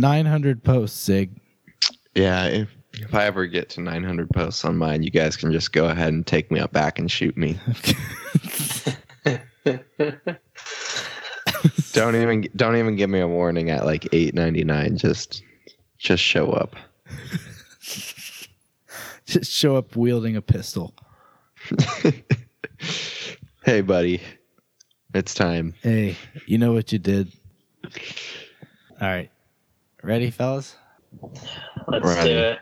900 posts, Zig. Yeah, if, if I ever get to 900 posts on mine, you guys can just go ahead and take me up back and shoot me. don't even don't even give me a warning at like 8.99. Just just show up. Just show up wielding a pistol. hey, buddy, it's time. Hey, you know what you did. All right. Ready, fellas? Let's Right. do it.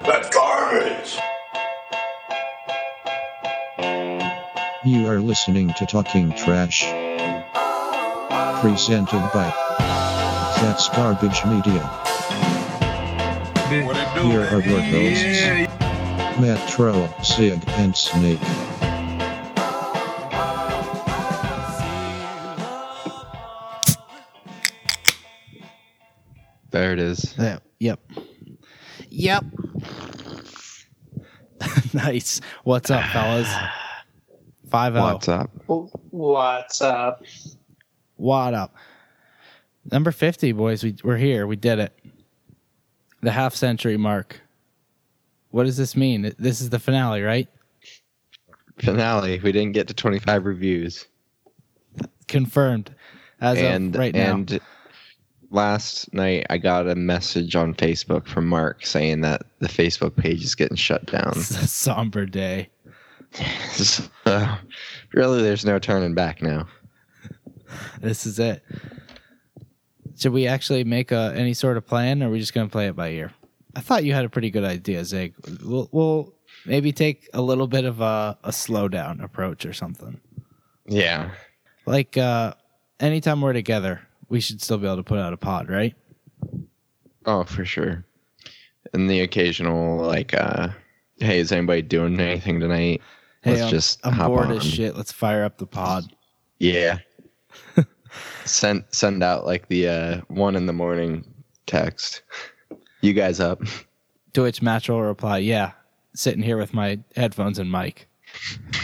That's garbage! You are listening to Talking Trash. Presented by That's Garbage Media. Here are your hosts Matt Troll, Sig, and Snake. There it is. Yeah, yep. Yep. nice. What's up, fellas? Five oh. What's up? What's up? What up? Number 50, boys. We, we're here. We did it. The half century mark. What does this mean? This is the finale, right? Finale. We didn't get to 25 reviews. Confirmed. As and of right now. and last night I got a message on Facebook from Mark saying that the Facebook page is getting shut down. It's a somber day. So, really, there's no turning back now. This is it. Should we actually make a, any sort of plan, or are we just going to play it by ear? I thought you had a pretty good idea, Zig. We'll, we'll maybe take a little bit of a, a slowdown approach or something. Yeah, Like uh, anytime we're together, we should still be able to put out a pod, right? oh for sure. And the occasional like, uh, hey, is anybody doing anything tonight? Hey, Let's I'm, just I'm hop bored on. as shit. Let's fire up the pod. Yeah. send send out like the uh, one in the morning text. You guys up? To which Match will reply, "Yeah, sitting here with my headphones and mic."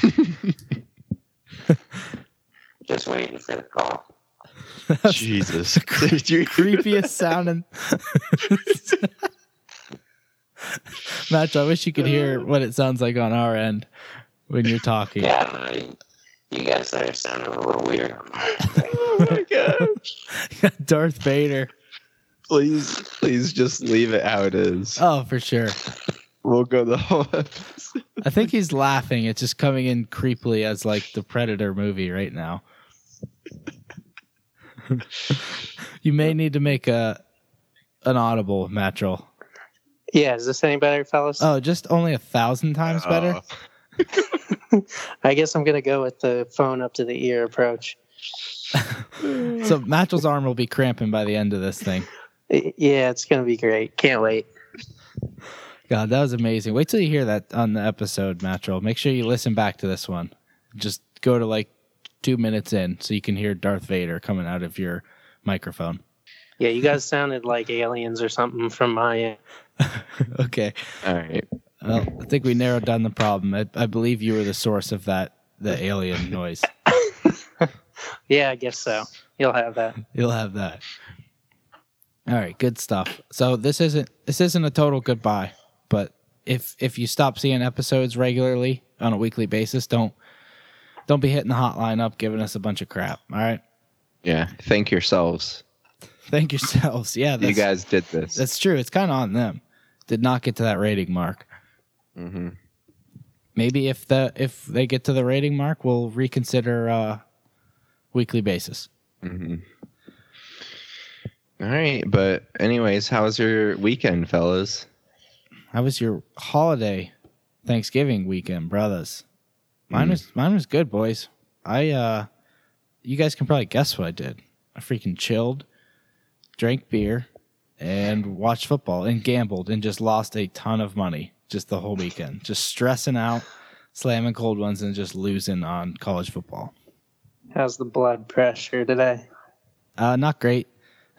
Just waiting for the call. Jesus. Did you Creepiest sounding. Match, I wish you could hear what it sounds like on our end when you're talking. Yeah, I don't know. You guys are sounding a little weird. Oh my god. Darth Vader. Please, please just leave it how it is. Oh, for sure. We'll go the whole episode. I think he's laughing. It's just coming in creepily as like the Predator movie right now. you may need to make a an audible matchel. Yeah, is this any better, fellas? Oh, just only a thousand times better. Oh. I guess I'm gonna go with the phone up to the ear approach. So Matchel's arm will be cramping by the end of this thing. Yeah, it's gonna be great. Can't wait. God, that was amazing. Wait till you hear that on the episode, Matchel. Make sure you listen back to this one. Just go to like two minutes in so you can hear Darth Vader coming out of your microphone. Yeah, you guys sounded like aliens or something from my end. okay. All right. Well, I think we narrowed down the problem. I, I believe you were the source of that the alien noise. Yeah, I guess so. You'll have that. You'll have that. All right, good stuff. So this isn't this isn't a total goodbye, but if if you stop seeing episodes regularly on a weekly basis, don't don't be hitting the hotline up giving us a bunch of crap. All right. Yeah. Thank yourselves. Thank yourselves. Yeah, that's, you guys did this. that's true. It's kind of on them. Did not get to that rating mark. Hmm Maybe if the if they get to the rating mark, we'll reconsider uh weekly basis. hmm All right. But anyways, how was your weekend, fellas? How was your holiday Thanksgiving weekend, brothers? Mine Mm. was mine was good, boys. I uh you guys can probably guess what I did. I freaking chilled, drank beer, and watched football and gambled and just lost a ton of money just the whole weekend. Just stressing out, slamming cold ones and just losing on college football. How's the blood pressure today? Uh not great.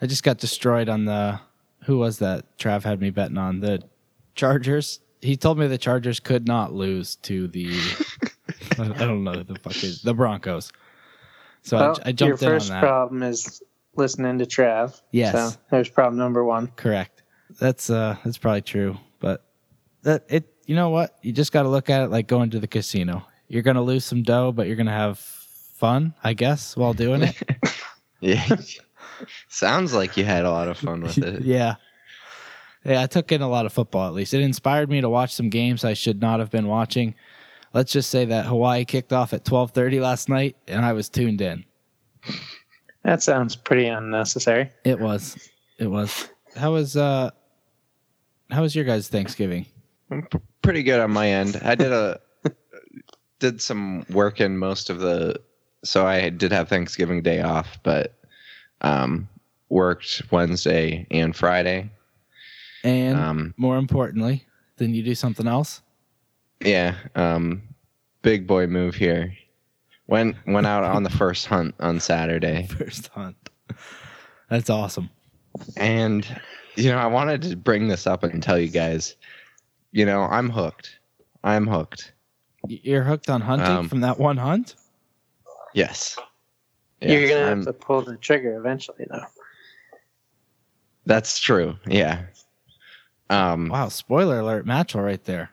I just got destroyed on the who was that? Trav had me betting on the Chargers. He told me the Chargers could not lose to the I don't know who the fuck is the Broncos. So Well, I, I jumped your first problem is listening to Trav. Yes. So there's problem number one. Correct. That's uh that's probably true. But that it you know what? You just gotta look at it like going to the casino. You're gonna lose some dough, but you're gonna have fun, I guess, while doing it. Yeah. Sounds like you had a lot of fun with it. yeah. Yeah, I took in a lot of football at least. It inspired me to watch some games I should not have been watching. Let's just say that Hawaii kicked off at twelve thirty last night and I was tuned in. That sounds pretty unnecessary. It was. It was. How was uh how was your guys' Thanksgiving? P- Pretty good on my end. I did a did some work in most of the so I did have Thanksgiving day off, but um worked Wednesday and Friday. And Um more importantly, then you do something else? yeah, um big boy move here. Went went out on the first hunt on Saturday. First hunt. That's awesome. And you know, I wanted to bring this up and tell you guys, you know, I'm hooked. I'm hooked. You're hooked on hunting Um, from that one hunt? Yes. You're gonna have to pull the trigger eventually, though. That's true. Yeah. Um Wow, spoiler alert, Matchel right there.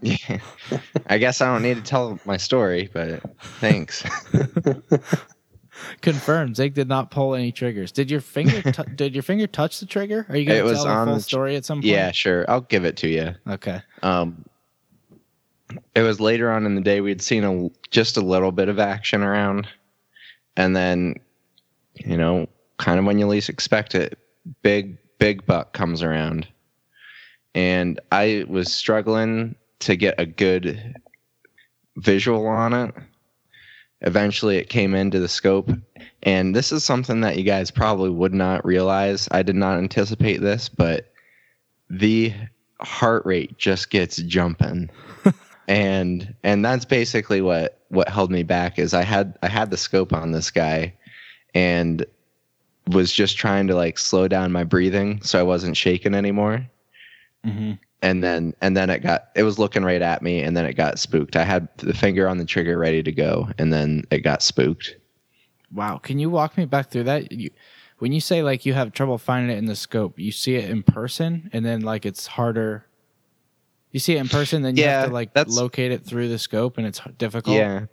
yeah. I guess I don't need to tell my story, but thanks. Confirmed. Zig did not pull any triggers. Did your finger t- did your finger touch the trigger? Are you gonna It was tell the full the tr- story at some point? yeah, sure. I'll give it to you. Okay. Um it was later on in the day We had seen a just a little bit of action around and then you know, kind of when you least expect it, big big buck comes around. And I was struggling to get a good visual on it. Eventually it came into the scope and this is something that you guys probably would not realize. I did not anticipate this, but the heart rate just gets jumping. and and that's basically what what held me back is I had I had the scope on this guy and was just trying to like slow down my breathing so I wasn't shaking anymore hmm and then and then it got it was looking right at me and then it got spooked i had the finger on the trigger ready to go and then it got spooked Wow. Can you walk me back through that? You, when you say like you have trouble finding it in the scope, you see it in person and then like it's harder. You see it in person, then you have Yeah, to like that's- locate it through the scope and it's difficult. yeah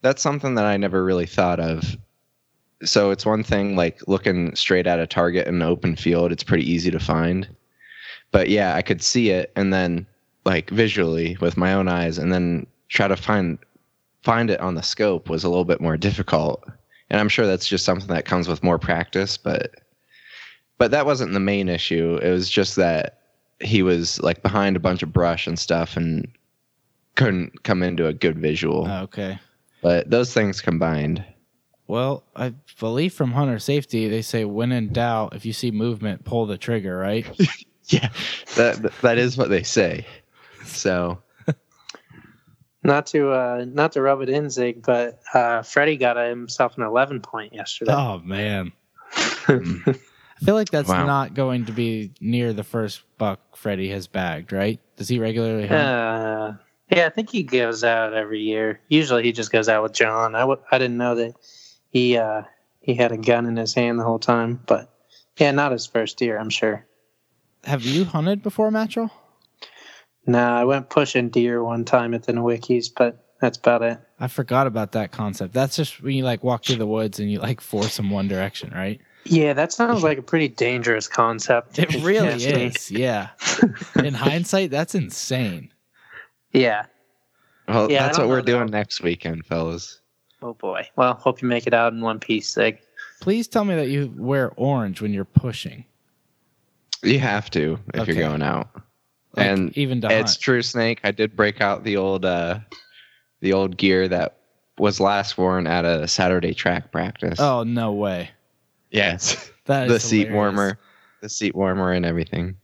that's something that i never really thought of so it's one thing like looking straight at a target in an open field it's pretty easy to find but yeah i could see it and then like visually with my own eyes and then try to find find it on the scope was a little bit more difficult and i'm sure that's just something that comes with more practice but but that wasn't the main issue it was just that he was like behind a bunch of brush and stuff and couldn't come into a good visual Oh, okay. but those things combined Well, I believe from hunter safety, they say when in doubt, if you see movement, pull the trigger, right? yeah that that is what they say so Not to uh, not to rub it in, Zig, but uh, Freddie got himself an 11 point yesterday. oh, man. I feel like that's Wow. not going to be near the first buck Freddie has bagged, right? Does he regularly hunt? Uh, yeah, I think he goes out every year. Usually, he just goes out with John. I w- I didn't know that he uh, he had a gun in his hand the whole time, but yeah, not his first year, I'm sure. Have you hunted before, Matchel? Nah, I went pushing deer one time at the Nowickies, but that's about it. I forgot about that concept. That's just when you like walk through the woods and you like force them one direction, right? Yeah, that sounds like a pretty dangerous concept. It really ask me. is. Yeah. In hindsight, that's insane. Yeah. well Yeah, that's what we're know, though. doing next weekend fellas Oh boy. Well, hope you make it out in one piece, Zig. Please tell me that you wear orange when you're pushing. You have to if Okay. you're going out Like, And even to it's hunt. true snake i did break out the old uh the old gear that was last worn at a saturday track practice Oh no way. yes That the seat hilarious. warmer the seat warmer and everything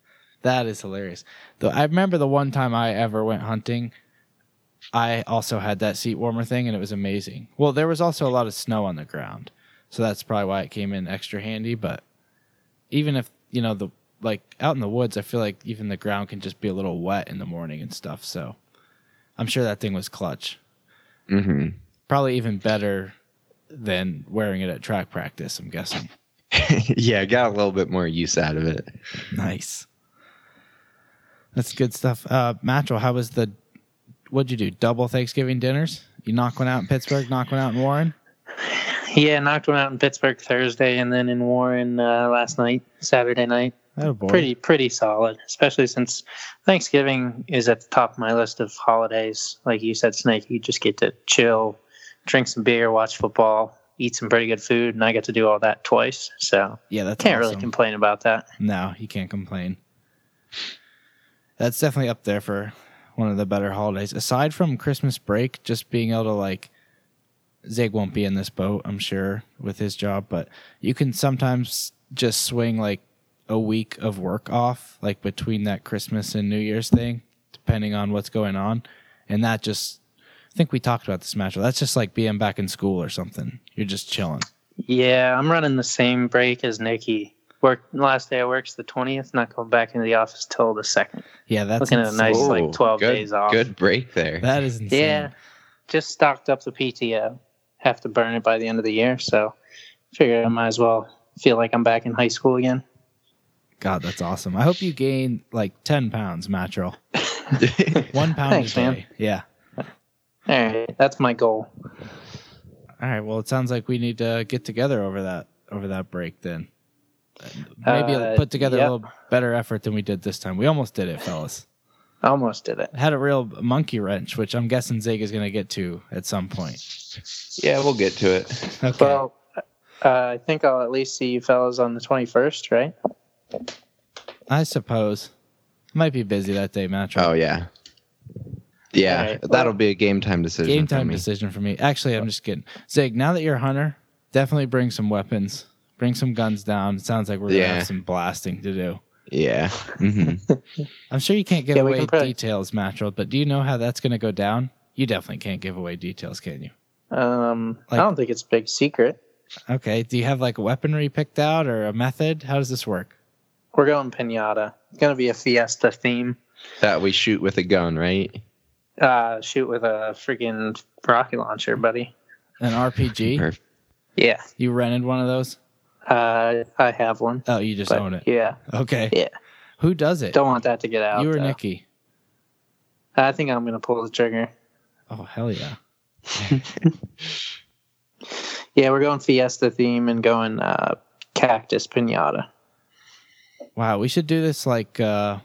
That is hilarious. Though I remember the one time I ever went hunting, I also had that seat warmer thing and it was amazing. Well, there was also a lot of snow on the ground. So that's probably why it came in extra handy, but even if you know the like out in the woods. I feel like even the ground can just be a little wet in the morning and stuff. So I'm sure that thing was clutch. hmm Probably even better than wearing it at track practice. I'm guessing. yeah, got a little bit more use out of it. Nice. That's good stuff. Uh, Matchell, how was the? What'd you do? Double Thanksgiving dinners? You knock one out in Pittsburgh, knock one out in Warren. Yeah, knocked one out in Pittsburgh Thursday, and then in Warren uh, last night, Saturday night. Pretty pretty solid, especially since Thanksgiving is at the top of my list of holidays. Like you said, Snake, you just get to chill, drink some beer, watch football, eat some pretty good food, and I get to do all that twice. So Yeah, that can't really complain about that. No, you can't complain. That's definitely up there for one of the better holidays. Aside from Christmas break, just being able to like Zig won't be in this boat, I'm sure, with his job, but you can sometimes just swing like a week of work off, like between that Christmas and New Year's thing, depending on what's going on. And that just I think we talked about this match. That's just like being back in school or something. You're just chilling. Yeah, I'm running the same break as Nikki. Work last day I work's the twentieth, not going back into the office till the second. Yeah, that's Looking at a nice like Ooh, twelve good- days off. Good break there. That is insane. Yeah, just stocked up the PTO. Have to burn it by the end of the year, so figured I might as well feel like I'm back in high school again. God, that's awesome. I hope you gain like ten pounds, Mattrel. One pound Thanks, a day. man. Yeah. All right, that's my goal. All right. Well, it sounds like we need to get together over that over that break then. Maybe Uh, put together yep. a little better effort than we did this time. We almost did it, fellas. Almost did it. Had a real monkey wrench, which I'm guessing Zig is going to get to at some point. yeah, we'll get to it. Okay. Well, uh, I think I'll at least see you fellas on the 21st, right? I suppose. Might be busy that day, Mattrel. Oh yeah, yeah. All right, that'll be a game time decision. Game for time me. decision for me. Actually, I'm just kidding. Zig, now that you're a hunter, definitely bring some weapons. Bring some guns down. It sounds like we're going to have some blasting to do. Yeah. hmm I'm sure you can't give Yeah, away can details, Mattrel, but do you know how that's going to go down? You definitely can't give away details, can you? Um, Like- I don't think it's a big secret. Okay. Do you have like weaponry picked out or a method? How does this work? We're going pinata. It's gonna be a fiesta theme. that we shoot with a gun, right? Uh, shoot with a freaking rocket launcher, buddy. An RPG? Perfect. Yeah, You rented one of those? uh, I have one. Oh, you just own it. Yeah, Okay. Yeah. Who does it? don't want that to get out. you or though. Nikki? I think I'm gonna pull the trigger. Oh, hell yeah. Yeah, we're going fiesta theme and going uh, cactus pinata. Wow. We should do this like, uh,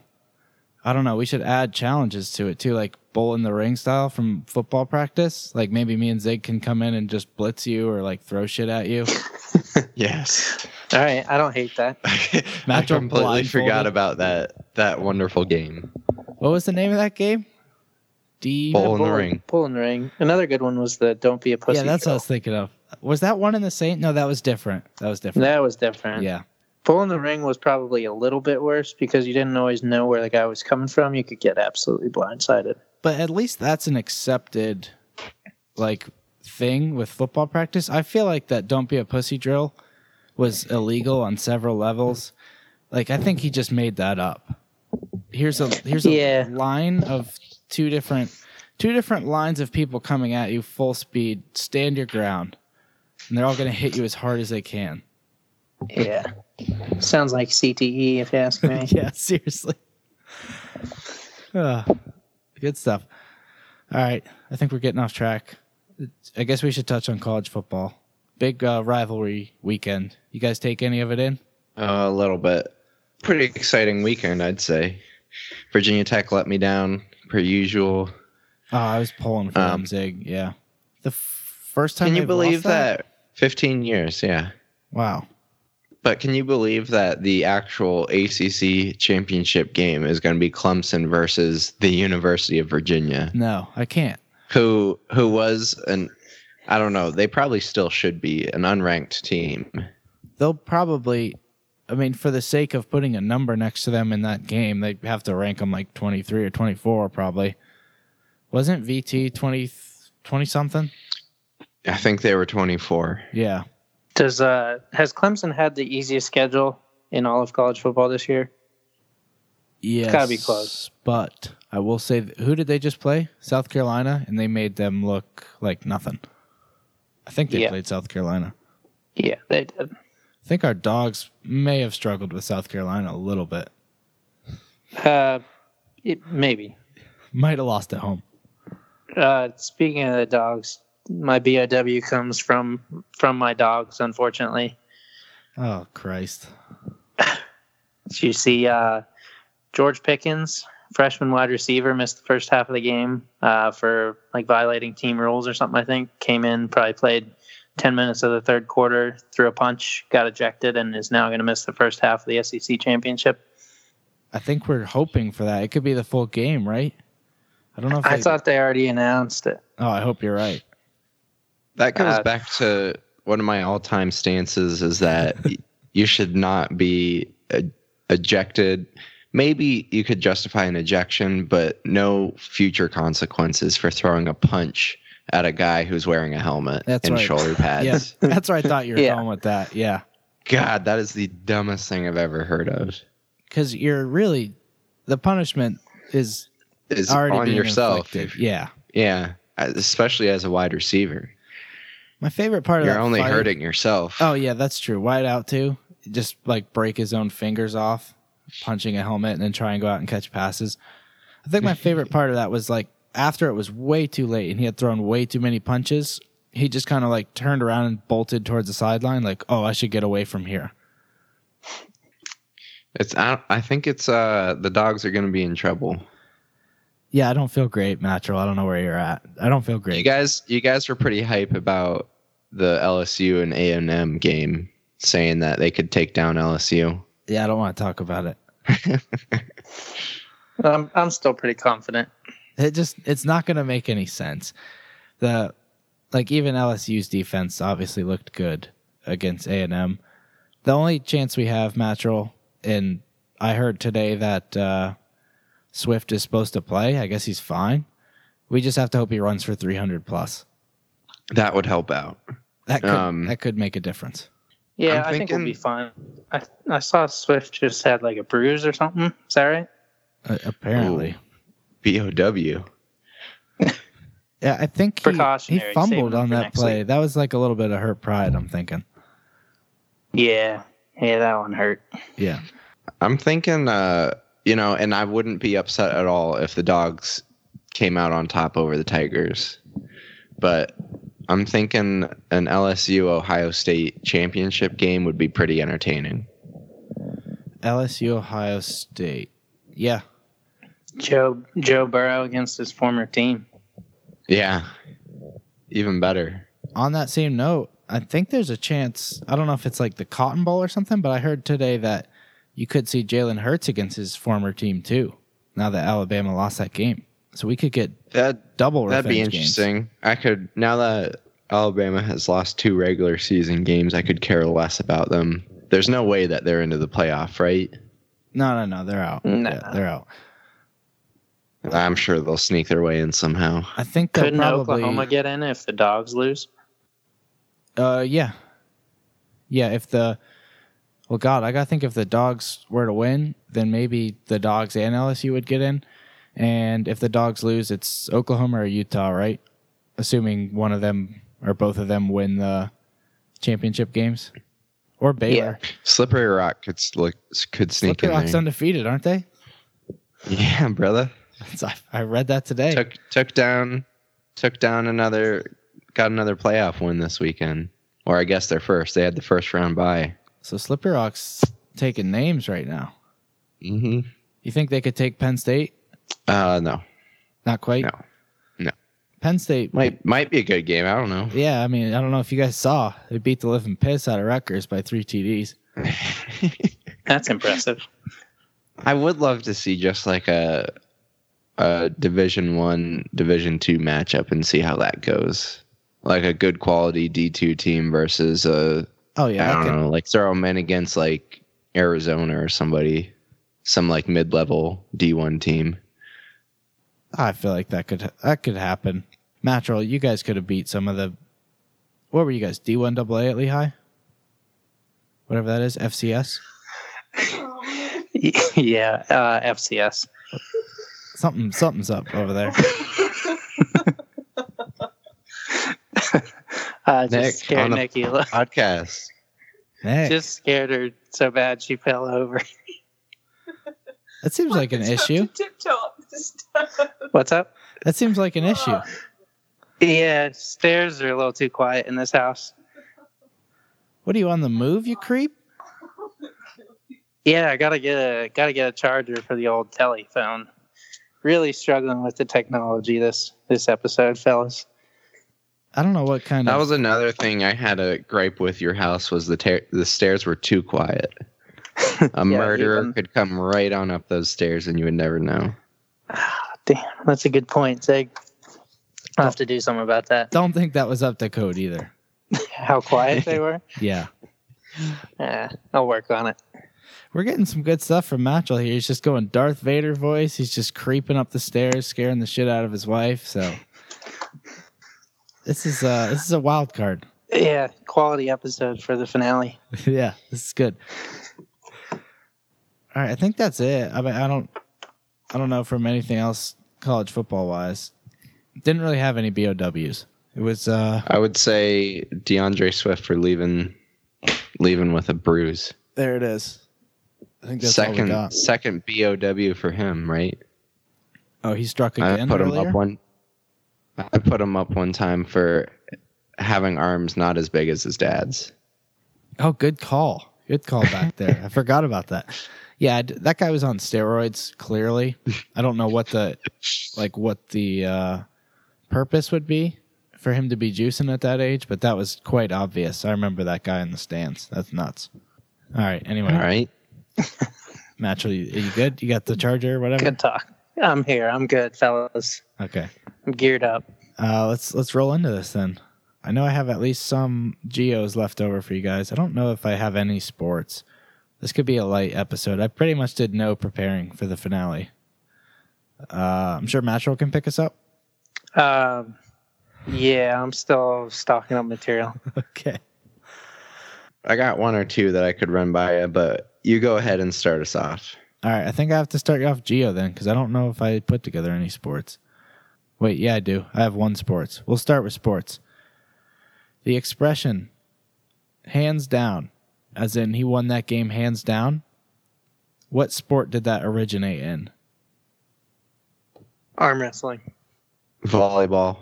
I don't know. We should add challenges to it too, like bull in the ring style from football practice. Like maybe me and Zig can come in and just blitz you or like throw shit at you. Yes. All right, I don't hate that. I completely forgot about that that wonderful game. What was the name of that game? D. Bull in the ring. Bull in the ring. Another good one was the "Don't be a pussy." yeah, that's what I girl. was thinking of. Was that one in the Saint? No, that was different. That was different. That was different. yeah. Bull in the ring was probably a little bit worse because you didn't always know where the guy was coming from. You could get absolutely blindsided. But at least that's an accepted like thing with football practice. I feel like that don't be a pussy drill was illegal on several levels. Like I think he just made that up. Here's a here's a Yeah. line of two different two different lines of people coming at you full speed. Stand your ground. And they're all going to hit you as hard as they can. Yeah. Sounds like CTE, if you ask me. yeah, seriously. Ah, good stuff. All right, I think we're getting off track. I guess we should touch on college football. Big uh, rivalry weekend. You guys take any of it in? Uh, a little bit. Pretty exciting weekend, I'd say. Virginia Tech let me down per usual. Oh, I was pulling for them, Um, Zig. Yeah, the f- first time. Can you believe lost that? 15 years, yeah. Wow. But can you believe that the actual ACC championship game is going to be Clemson versus the University of Virginia, No, I can't. who who was an I don't know, they probably still should be an unranked team. They'll probably. I mean, for the sake of putting a number next to them in that game, they have to rank them like twenty three or twenty four, probably. Wasn't VT 20, 20 something? I think they were 24. Yeah. Does uh has Clemson had the easiest schedule in all of college football this year. Yes, it's gotta be close. But I will say, th- who did they just play? South Carolina, and they made them look like nothing. I think they Yeah. played South Carolina. Yeah, they did. I think our dogs may have struggled with South Carolina a little bit. Uh, it, maybe. Might have lost at home. Uh, speaking of the dogs, my BOW comes from from my dogs. Unfortunately, Oh Christ! You see uh, George Pickens, freshman wide receiver, missed the first half of the game uh, for like violating team rules or something. I think came in, probably played ten minutes of the third quarter, threw a punch, got ejected, and is now going to miss the first half of the SEC championship. I think we're hoping for that. It could be the full game, right? I don't know if I thought they already announced it. Oh, I hope you're right. That goes Uh, back to one of my all-time stances is that you should not be ejected. Maybe you could justify an ejection, but no future consequences for throwing a punch at a guy who's wearing a helmet That's and right. shoulder pads. Yeah, that's where I thought you were Yeah. going with that. Yeah, God, that is the dumbest thing I've ever heard of. because you're really the punishment is Is already on being yourself. inflicted. Yeah, Yeah, especially as a wide receiver. My favorite part of that. You're that only fight- hurting yourself. Oh yeah, that's true. Wide out too. Just like break his own fingers off, punching a helmet, and then try and go out and catch passes. I think my favorite part of that was like after it was way too late and he had thrown way too many punches. He just kind of like turned around and bolted towards the sideline, like, "Oh, I should get away from here." It's I, I think it's uh the dogs are going to be in trouble. Yeah, I don't feel great, Matro. I don't know where you're at. I don't feel great. You guys you guys were pretty hype about the LSU and A&M game saying that they could take down LSU. yeah, I don't want to talk about it. I'm I'm still pretty confident. It just it's not going to make any sense. The like even LSU's defense obviously looked good against A and M. The only chance we have, Mattrell, and I heard today that uh, Swift is supposed to play. I guess he's fine. We just have to hope he runs for 300 plus. That would help out. That could Um, that could make a difference. Yeah, I'm I think we'll be fine. I I saw Swift just had like a bruise or something. Is that right? Uh, apparently, BOW. yeah. I think he, he Precautionary, fumbled saving him on that play. week. That was like a little bit of hurt pride. I'm thinking. Yeah, yeah, that one hurt. Yeah. I'm thinking uh you know, and I wouldn't be upset at all if the dogs came out on top over the Tigers. But I'm thinking an LSU Ohio State championship game would be pretty entertaining. LSU Ohio State. Yeah. Joe Joe Burrow against his former team. Yeah. Even better. on that same note, I think there's a chance. I don't know if it's like the Cotton Bowl or something, but I heard today that you could see Jalen Hurts against his former team too. Now that Alabama lost that game, so we could get That double that'd be revenge games. interesting. I could now that Alabama has lost two regular season games, I could care less about them. There's no way that they're into the playoff, right? No, no, no, they're out. Nah. Yeah, they're out. I'm sure they'll sneak their way in somehow. I think they'll Couldn't probably. Oklahoma get in if the dogs lose? Uh, yeah, yeah. If the well, God, I gotta think if the dogs were to win, then maybe the dogs and LSU would get in, and if the dogs lose, it's Oklahoma or Utah, right? Assuming one of them or both of them win the championship games, or Baylor. Yeah. Slippery Rock could slick, could sneak Slippery in Rock's there. undefeated, aren't they? Yeah, brother. I- I read that today. Took took down took down another got another playoff win this weekend. Or I guess their first. They had the first round bye. So Slippery Rock's taking names right now. Mm-hmm. You think they could take Penn State? Uh no. Not quite. No. No. Penn State Might might be a good game. I don't know. Yeah, I mean, I don't know if you guys saw they beat the living piss out of Rutgers by three TDs. That's impressive. I would love to see just like a a division one, division two matchup and see how that goes. Like a good quality D two team versus a Oh yeah, I I don't could- know, like throw them in against like Arizona or somebody, some like mid level D one team. I feel like that could that could happen. Mattrell, you guys could have beat some of the. What were you guys? D one AA at Lehigh. Whatever that is, FCS. yeah, uh, FCS. Something something's up over there. Uh, just Nick, scared on the- Nikki. Podcast. Nick, Just scared her so bad she fell over. that seems like an issue. Tiptoe up the stairs. What's up? That seems like an issue. Yeah, stairs are a little too quiet in this house. What are you on the move, you creep? Yeah, I gotta get a gotta get a charger for the old telephone. Really struggling with the technology this this episode, fellas. I don't know what kind That of was another thing I had a gripe with your house was the ta- the stairs were too quiet. A Yeah, murderer even- could come right on up those stairs and you would never know. Damn, that's a good point, Zig. I'll have to do something about that. don't think that was up to code either. How quiet they were. Yeah. Yeah, I'll work on it. We're getting some good stuff from Matchell here. He's just going Darth Vader voice. He's just creeping up the stairs, scaring the shit out of his wife. So this is uh this is a wild card. Yeah, quality episode for the finale. yeah, this is good. All right, I think that's it. I mean, I don't, I don't know from anything else college football wise. Didn't really have any BOWs. It was uh I would say D'Andre Swift for leaving leaving with a bruise. there. It is. I think that's second second BOW for him, right? Oh, he struck again. I again put him up one. I put him up one time for having arms not as big as his dad's. Oh, good call. Good call back there. I forgot about that. Yeah, I d- that guy was on steroids. Clearly, I don't know what the like what the uh, purpose would be for him to be juicing at that age, but that was quite obvious. I remember that guy in the stands. That's nuts. All right. Anyway, All right. Match, are you, are you good? You got the charger, or whatever. Good talk. I'm here. I'm good, fellas. Okay. I'm geared up. Uh, let's let's roll into this then. I know I have at least some geos left over for you guys. I don't know if I have any sports. This could be a light episode. I pretty much did no preparing for the finale. Uh, I'm sure Matchroll can pick us up. Um, yeah, I'm still stocking up material. Okay. I got one or two that I could run by you, but you go ahead and start us off. All right. I think I have to start you off geo then, because I don't know if I put together any sports. Wait, yeah, I do. I have one sports. We'll start with sports. The expression "hands down," as in he won that game hands down. What sport did that originate in? Arm wrestling. Volleyball.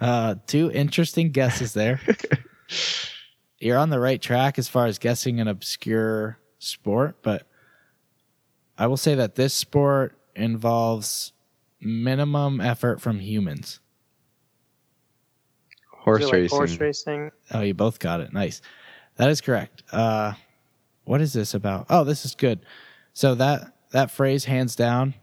Uh, two interesting guesses there. You're on the right track as far as guessing an obscure sport, but I will say that this sport involves minimum effort from humans. Horse like racing. Horse racing. Oh, you both got it. Nice. That is correct. Uh, what is this about? Oh, this is good. So that that phrase, hands down,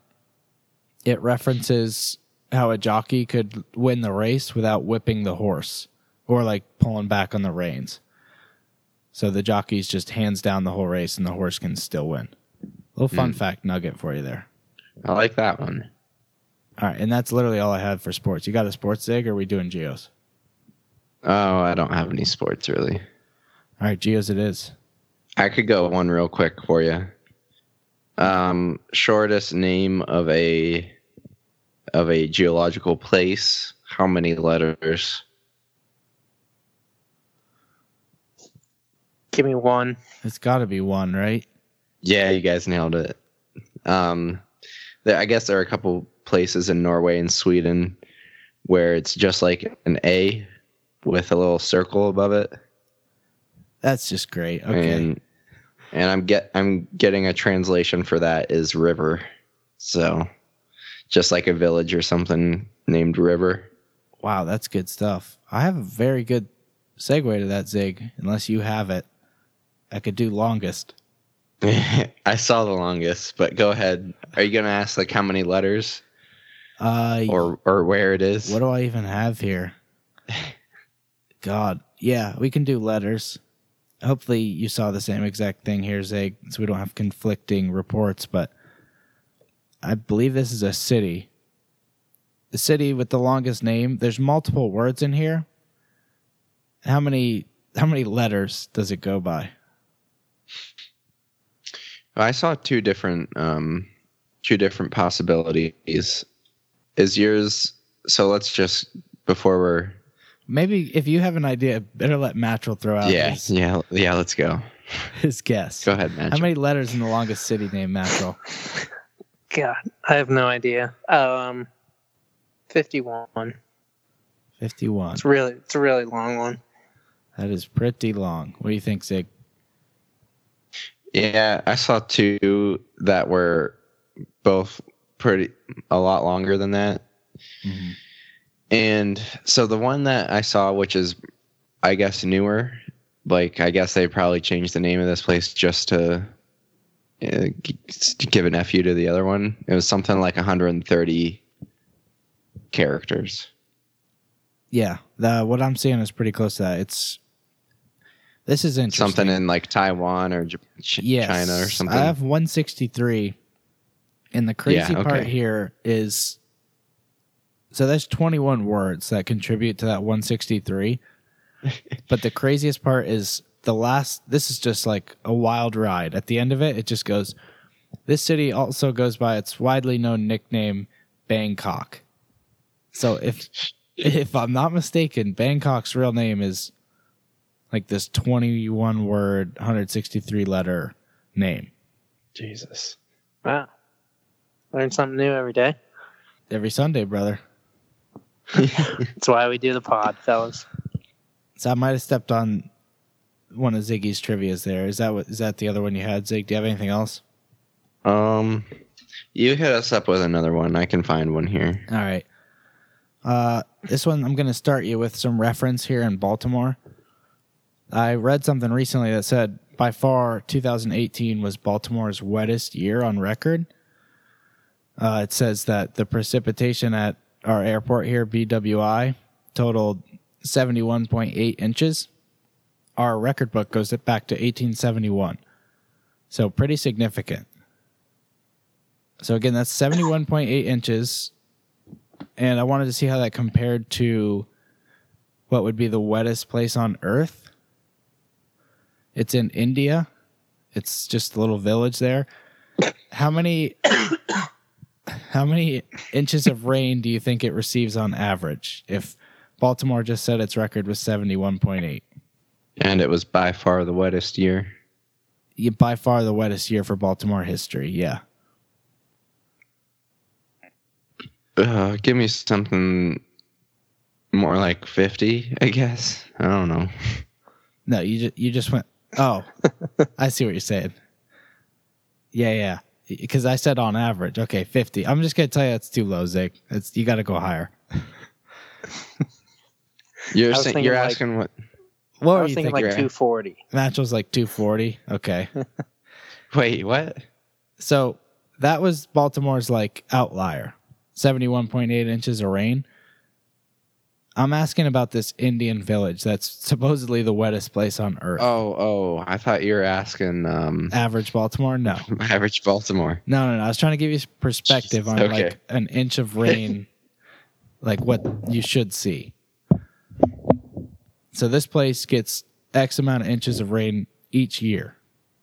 it references how a jockey could win the race without whipping the horse or like pulling back on the reins. So the jockey's just hands down the whole race, and the horse can still win. Little fun fact nugget for you there. I like that one. All right, and that's literally all I have for sports. You got a sports zig, or are we doing geos? Oh, I don't have any sports really. All right, geos it is. I could go one real quick for you. Um, shortest name of a of a geological place. How many letters? Give me one. It's got to be one, right? Yeah, you guys nailed it. Um, there, I guess there are a couple places in Norway and Sweden where it's just like an A with a little circle above it, That's just great. Okay. and and I'm get I'm getting a translation for that is river. So, just like a village or something named River. Wow, that's good stuff. I have a very good segue to that zig. Unless you have it, I could do longest. I saw the longest, but go ahead. Are you gonna ask like how many letters Uh, or or where it is? what do I even have here? God, yeah, we can do letters. Hopefully, you saw the same exact thing here, Zig, so we don't have conflicting reports. But I believe this is a city. The city with the longest name. There's multiple words in here. How many? How many letters does it go by? I saw two different um two different possibilities. Is yours so let's just before we're Maybe if you have an idea, better let Mattrell throw out Yeah, his, yeah, yeah, let's go. his guess. Go ahead, man. How many letters in the longest city name Mattrell? God, I have no idea. Um, fifty-one. 51. It's really, it's a really long one. That is pretty long. What do you think, Zig? Yeah, I saw two that were both pretty a lot longer than that. Mhm. And so the one that I saw, which is, I guess, newer, like I guess they probably changed the name of this place just to uh, to give an fu to the other one. It was something like 130 characters. Yeah, the, what I'm seeing is pretty close to that. It's this is interesting. Something in like Taiwan or J- yes, China or something. I have 163, and the crazy Yeah, part here is so there's 21 words that contribute to that 163. but the craziest part is the last. This is just like a wild ride. At the end of it, it just goes. This city also goes by its widely known nickname, Bangkok. So if if I'm not mistaken, Bangkok's real name is like this 21 word, 163 letter name. Jesus. Wow, learn something new every day. Every Sunday, brother. That's why we do the pod, fellas. So I might have stepped on one of Ziggy's trivia's there. Is that what is that the other one you had, Zig? Do you have anything else? Um, you hit us up with another one. I can find one here. All right. Uh, this one I'm going to start you with some reference here in Baltimore. I read something recently that said by far 2018 was Baltimore's wettest year on record. Uh, it says that the precipitation at our airport here, BWI, totaled 71.8 inches. Our record book goes back to 1871. So pretty significant. So again, that's 71.8 inches and I wanted to see how that compared to what would be the wettest place on earth. It's in India. It's just a little village there. How many how many inches of rain do you think it receives on average if Baltimore just said its record was 71.8? And it was by far the wettest year. Yeah, By far the wettest year for Baltimore history. Yeah. Uh, give me something more like 50, I guess. I don't know. No, you just you just went. Oh, I see what you're saying. Yeah, yeah. Because I said on average. Okay, fifty. I'm just gonna tell you that's too low, Zig. It's you got to go higher. You're saying, you're like- asking what? What I were was you thinking thinking? like two forty. Match was like two forty. Okay, Wait, what? so that was Baltimore's like outlier. Seventy one point eight inches of rain. I'm asking about this Indian village that's supposedly the wettest place on earth. Oh, oh, I thought you were asking um, Average Baltimore? No. average Baltimore. No, no, no. I was trying to give you perspective on Okay. like an inch of rain, like what you should see. So this place gets X amount of inches of rain each year,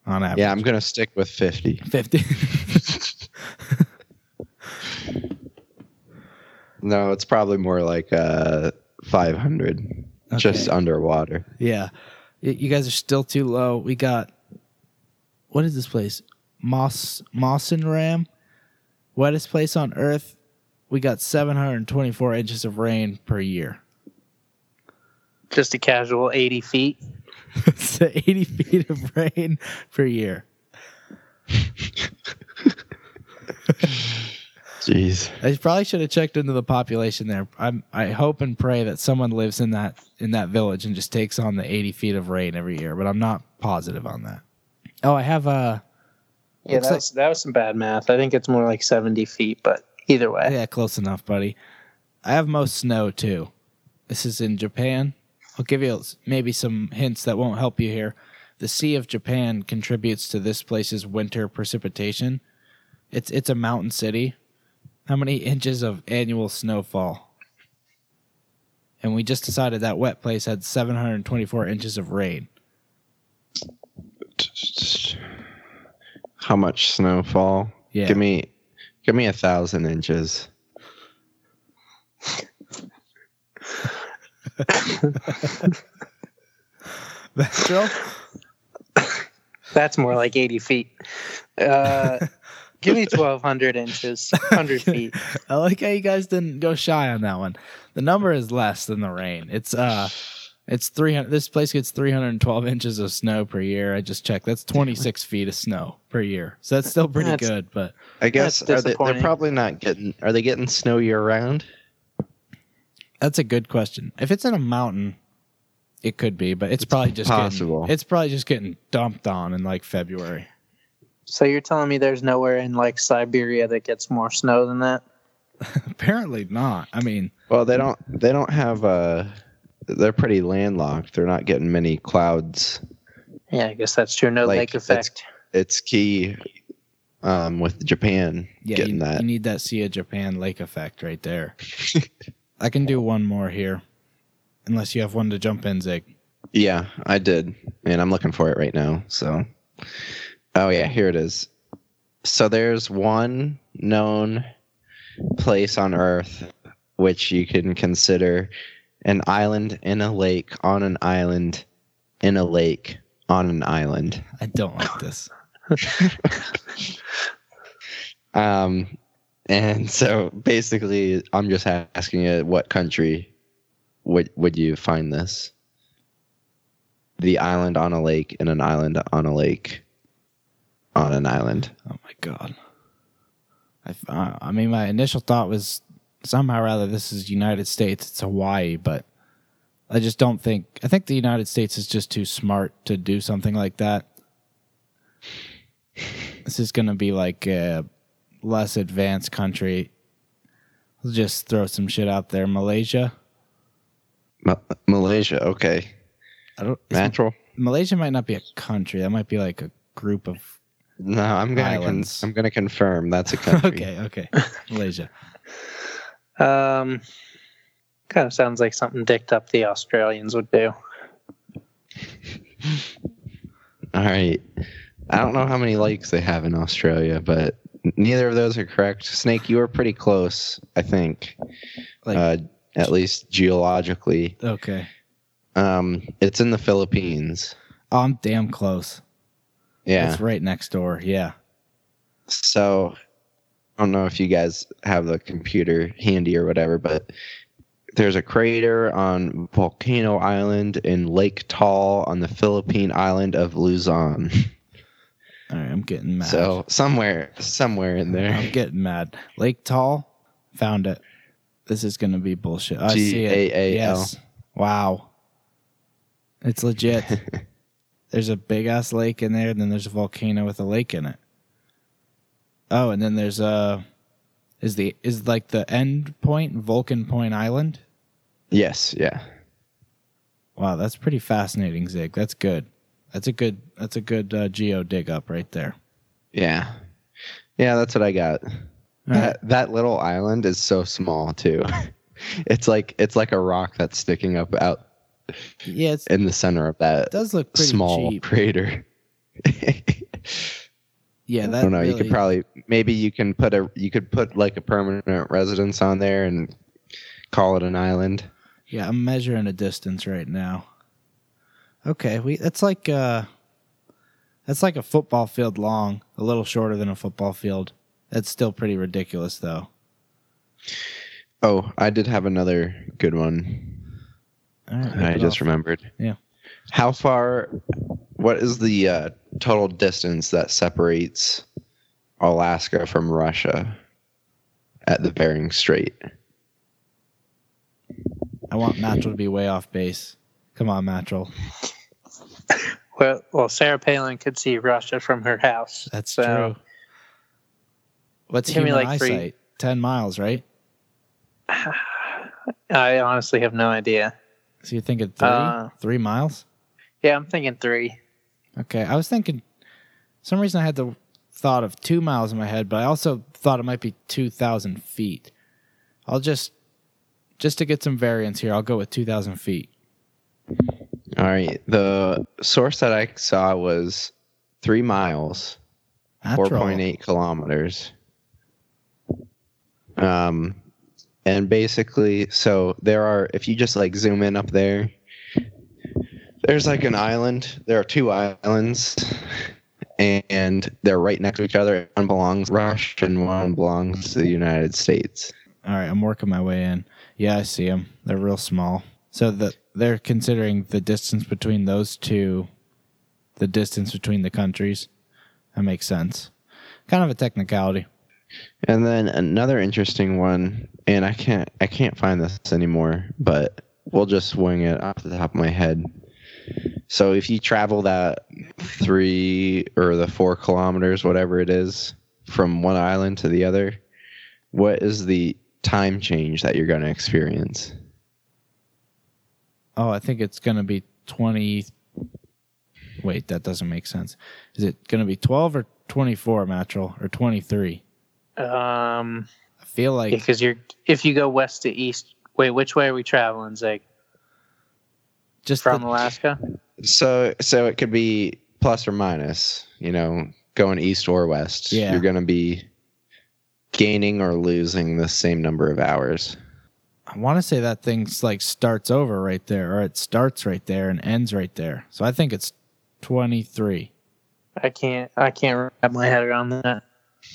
on average. Yeah, I'm going to stick with 50. fifty. No, it's probably more like uh, 500, just underwater. yeah, you guys are still too low. We got what is this place? Moss Mawsynram, wettest place on earth. We got 724 inches of rain per year. Just a casual eighty feet. so 80 feet of rain per year. Jeez. I probably should have checked into the population there. I'm, I hope and pray that someone lives in that in that village and just takes on the 80 feet of rain every year, but I'm not positive on that. Oh, I have a Yeah, Looks that like- was that was some bad math. I think it's more like seventy feet, but either way. yeah, close enough, buddy. I have most snow too. This is in Japan. I'll give you maybe some hints that won't help you here. The Sea of Japan contributes to this place's winter precipitation. It's it's a mountain city. How many inches of annual snowfall? And we just decided that wet place had 724 inches of rain. How much snowfall? Yeah. Give me, give me a thousand inches. Metro? That's more like 80 feet. Uh, give me 1,200 inches, 100 feet. I like how you guys didn't go shy on that one. The number is less than the rain. It's uh it's 300 this place gets 312 inches of snow per year. I just checked. That's 26 feet of snow per year. So that's still pretty That's- good, but I guess are they, they're probably not getting. Are they getting snow year round? that's a good question. If it's in a mountain, it could be, but it's, probably just possible. Getting, it's probably just getting dumped on in like February. So you're telling me there's nowhere in like Siberia that gets more snow than that? Apparently not. I mean, Well, they don't. They don't have. Uh, they're pretty landlocked. They're not getting many clouds. Yeah, I guess that's true. No Like, lake effect. It's key um, with Japan yeah, getting you, that. you need that Sea of Japan lake effect right there. I can do one more here. Unless you have one to jump in, Zig. Yeah, I did, and I'm looking for it right now. So, oh yeah, here it is. So there's one known place on Earth which you can consider an island in a lake on an island in a lake on an island. I don't like this. Um, and so basically, I'm just asking you, what country would would you find this? The island on a lake in an island on a lake on an island. Oh my god. I, uh, I mean, my initial thought was somehow rather this is United States. It's Hawaii, but I just don't think. I think the United States is just too smart to do something like that. This is going to be like a less advanced country. Let's just throw some shit out there. Malaysia. Ma- Malaysia, okay. I don't. Natural. Malaysia might not be a country. That might be like a group of. No, I'm gonna con- I'm gonna confirm that's a country. Okay, okay, Malaysia. Um, kind of sounds like something dicked up the Australians would do. All right. I don't know how many lakes they have in Australia, but neither of those are correct. Snake, you were pretty close, I think. Like- uh, at least geologically. Okay. Um, it's in the Philippines. Oh, I'm damn close. Yeah. It's right next door. Yeah. So I don't know if you guys have the computer handy or whatever, but there's a crater on Volcano Island in Lake Taal on the Philippine island of Luzon. All right, I'm getting mad. So somewhere, somewhere in there. I'm getting mad. Lake Taal, found it. This is gonna be bullshit. I see it. G-A-A-L. Yes. Wow. It's legit. there's a big ass lake in there, and then there's a volcano with a lake in it. Oh, and then there's a is the is like the end point Vulcan Point Island. Yes, yeah. Wow, that's pretty fascinating, Zig. That's good. That's a good. That's a good uh, geo dig up right there. Yeah. Yeah, that's what I got. All right. That that little island is so small too. it's like it's like a rock that's sticking up out Yeah, it's, in the center of that it does look pretty small cheap. crater. Yeah, I that. don't know. You could probably maybe you can put a you could put like a permanent residence on there and call it an island. Yeah, I'm measuring a distance right now. Okay, we that's like uh that's like a football field long, a little shorter than a football field. That's still pretty ridiculous though. Oh, I did have another good one. All right, I just off. remembered. Yeah. How far? What is the uh, total distance that separates Alaska from Russia at the Bering Strait? I want Mattrel to be way off base. Come on, Mattrel. Well, well, Sarah Palin could see Russia from her house. That's so, true. What's Give me, human like, three- eyesight? Ten miles, right? I honestly have no idea. So you're thinking three? Uh, three miles? Yeah, I'm thinking three. Okay, I was thinking. Some reason I had the thought of two miles in my head, but I also thought it might be two thousand feet. I'll just, just to get some variance here, I'll go with two thousand feet. All right. The source that I saw was three miles, 4.8 kilometers. Um, and basically, so there are, if you just like zoom in up there, there's like an island. There are two islands, and they're right next to each other. One belongs to Russia and one belongs to the United States. All right, I'm working my way in. Yeah, I see them. They're real small. So the they're considering the distance between those two, the distance between the countries. That makes sense. Kind of a technicality. And then another interesting one, and I can't I can't find this anymore, but we'll just wing it off the top of my head. So if you travel that three or the four kilometers, whatever it is, from one island to the other, what is the time change that you're going to experience? Oh, I think it's going to be 20. Wait, that doesn't make sense. Is it going to be 12 or 24, Mattrel, or 23? Um, I feel like because you're if you go west to east. Wait, which way are we traveling, Zig? just From the- Alaska? So so it could be plus or minus, you know, going east or west. Yeah. You're going to be gaining or losing the same number of hours. I want to say that thing's like starts over right there, or it starts right there and ends right there. So I think it's 23. I can't. I can't wrap my head around that.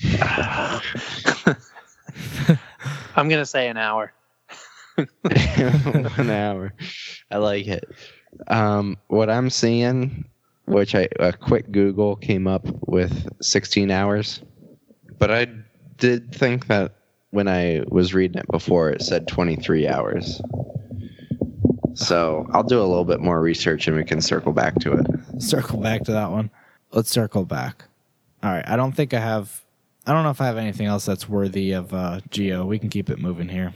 I'm gonna say an hour. One hour. I like it. Um, what I'm seeing, which I a quick Google came up with 16 hours, but I did think that when I was reading it before, it said 23 hours. So I'll do a little bit more research and we can circle back to it. Circle back to that one. Let's circle back. All right. I don't think I have. I don't know if I have anything else that's worthy of uh, Geo. We can keep it moving here.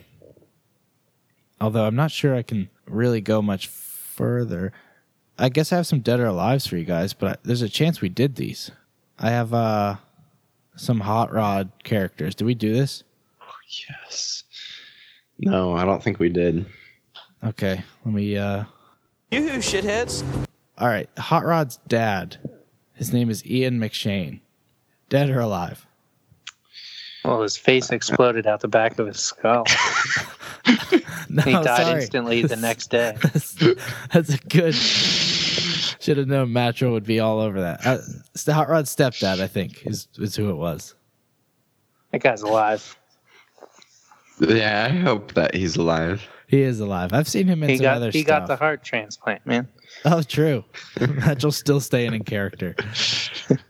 Although I'm not sure I can really go much further. I guess I have some dead or alives for you guys, but there's a chance we did these. I have uh, some hot rod characters. Did we do this? Yes. No, I don't think we did. Okay, let me. uh You shitheads. All right, Hot Rod's dad. His name is Ian McShane. Dead or alive? Well, his face exploded out the back of his skull. No, He died sorry. instantly the next day. That's, that's a good. Should have known Matro would be all over that. Uh, it's the Hot Rod's stepdad, I think, is is who it was. That guy's alive. Yeah, I hope that he's alive. He is alive. I've seen him in He some got other he stuff. got the heart transplant, man. Oh, true. Matro's still staying in character.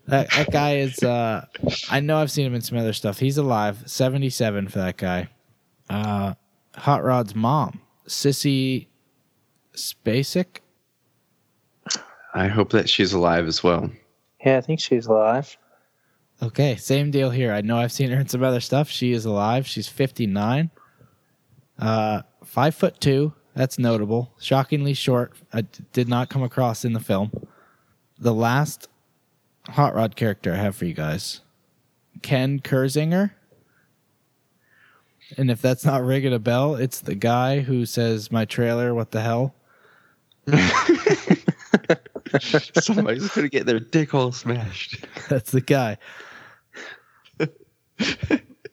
That, that guy is. uh I know I've seen him in some other stuff. He's alive. Seventy-seven for that guy. Uh Hot Rod's mom, Sissy Spacek. I hope that she's alive as well. Yeah, I think she's alive. Okay, same deal here. I know I've seen her in some other stuff. She is alive. She's 59. Uh, five foot two. That's notable. Shockingly short. I d- did not come across in the film. The last hot rod character I have for you guys, Ken Kirzinger. And if that's not ringing a bell, it's the guy who says, "My trailer, what the hell." Somebody's gonna get their dick hole smashed. That's the guy.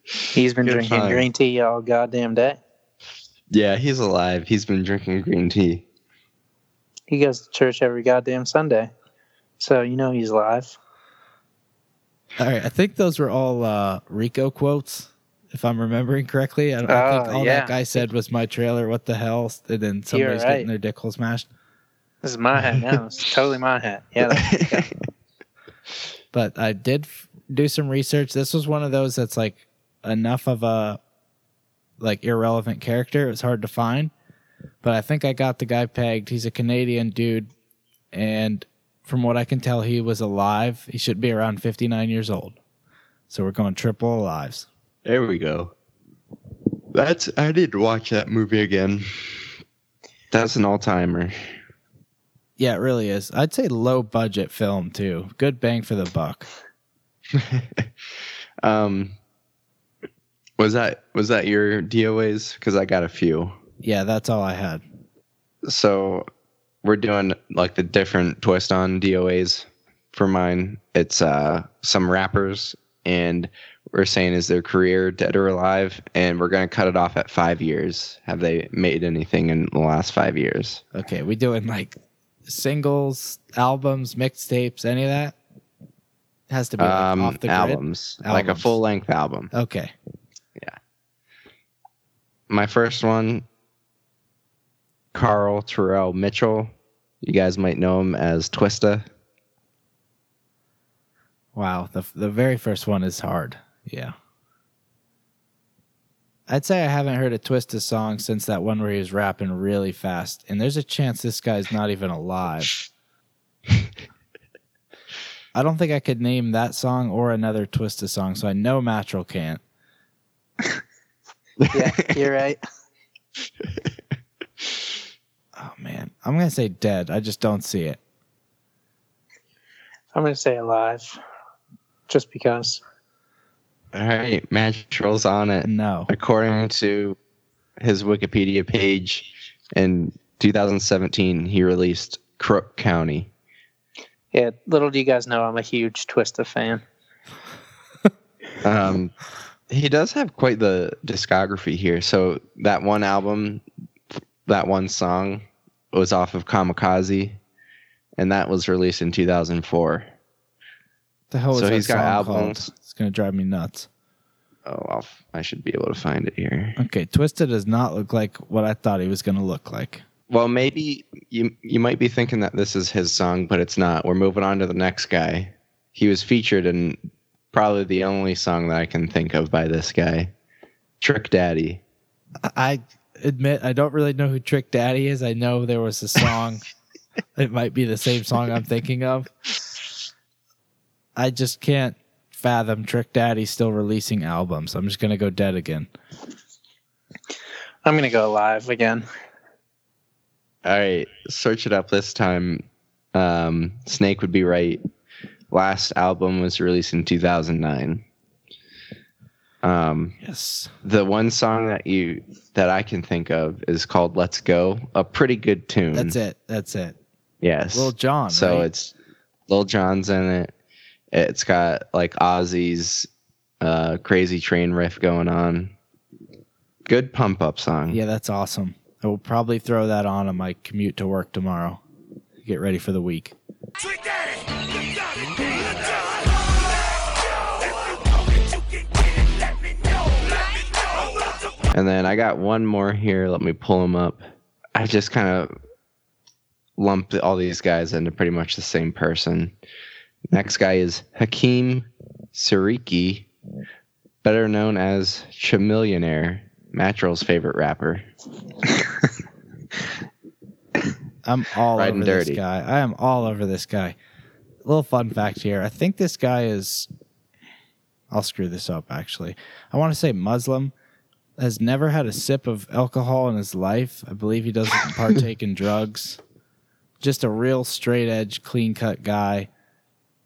He's been Good drinking time. green tea all goddamn day. Yeah, he's alive. He's been drinking green tea. He goes to church every goddamn Sunday. So you know he's alive. All right, I think those were all uh, Rico quotes, if I'm remembering correctly. I, I think Oh, all yeah. that guy said was "my trailer." What the hell? And then somebody's right. getting their dick hole smashed. This is my hat now. It's totally my hat. Yeah. But I did f- do some research. This was one of those that's like enough of a like irrelevant character. It was hard to find, but I think I got the guy pegged. He's a Canadian dude, and from what I can tell, he was alive. He should be around 59 years old. So we're going triple lives. There we go. That's I did watch that movie again. That's an all timer. Yeah, it really is. I'd say low budget film too. Good bang for the buck. um, was that was that your DOAs? Because I got a few. Yeah, that's all I had. So we're doing like the different twist on DOAs for mine. It's uh, some rappers, and we're saying is their career dead or alive, and we're gonna cut it off at five years. Have they made anything in the last five years? Okay, we doing like singles, albums, mixtapes, any of that? has to be like, Um, off the grid. albums, like a full length album. Okay. My first one, Carl Terrell Mitchell. You guys might know him as Twista. Wow, the the very first one is hard. Yeah. I'd say I haven't heard a Twista song since that one where he was rapping really fast, and there's a chance this guy's not even alive. I don't think I could name that song or another Twista song, so I know Mattrel can't. Yeah, you're right. Oh man, I'm gonna say dead. I just don't see it. I'm gonna say alive, just because. All right, Mattrell's on it. No. According to his Wikipedia page, in 2017, he released Crook County. Yeah, little do you guys know, I'm a huge Twista fan. Um, he does have quite the discography here. So that one album, that one song, was off of Kamikaze, and that was released in 2004. The hell was So that he's got song albums. called? It's gonna drive me nuts. Oh, I'll, f- I should be able to find it here. Okay, Twista does not look like what I thought he was gonna look like. Well, maybe you you might be thinking that this is his song, but it's not. We're moving on to the next guy. He was featured in probably the only song that I can think of by this guy, Trick Daddy. I admit I don't really know who Trick Daddy is. I know there was a song. it might be the same song I'm thinking of. I just can't fathom Trick Daddy still releasing albums. I'm just gonna go dead again. I'm gonna go alive again. All right, search it up this time. Um, Snake would be right. Last album was released in 2009. Um, Yes. the one song that you that I can think of is called "Let's Go," a pretty good tune. That's it. That's it. Yes, Lil Jon. So right? it's Lil Jon's in it. It's got like Ozzy's uh, "Crazy Train" riff going on. Good pump up song. Yeah, that's awesome. I will probably throw that on on my commute to work tomorrow. Get ready for the week. And then I got one more here. Let me pull them up. I just kind of lumped all these guys into pretty much the same person. Next guy is Hakeem Seriki, better known as Chamillionaire, Mattrell's favorite rapper. I'm all over dirty. this guy. I am all over this guy. A Little fun fact here. I think this guy is. I'll screw this up. Actually, I want to say Muslim. Has never had a sip of alcohol in his life. I believe he doesn't partake in drugs. Just a real straight edge, clean cut guy.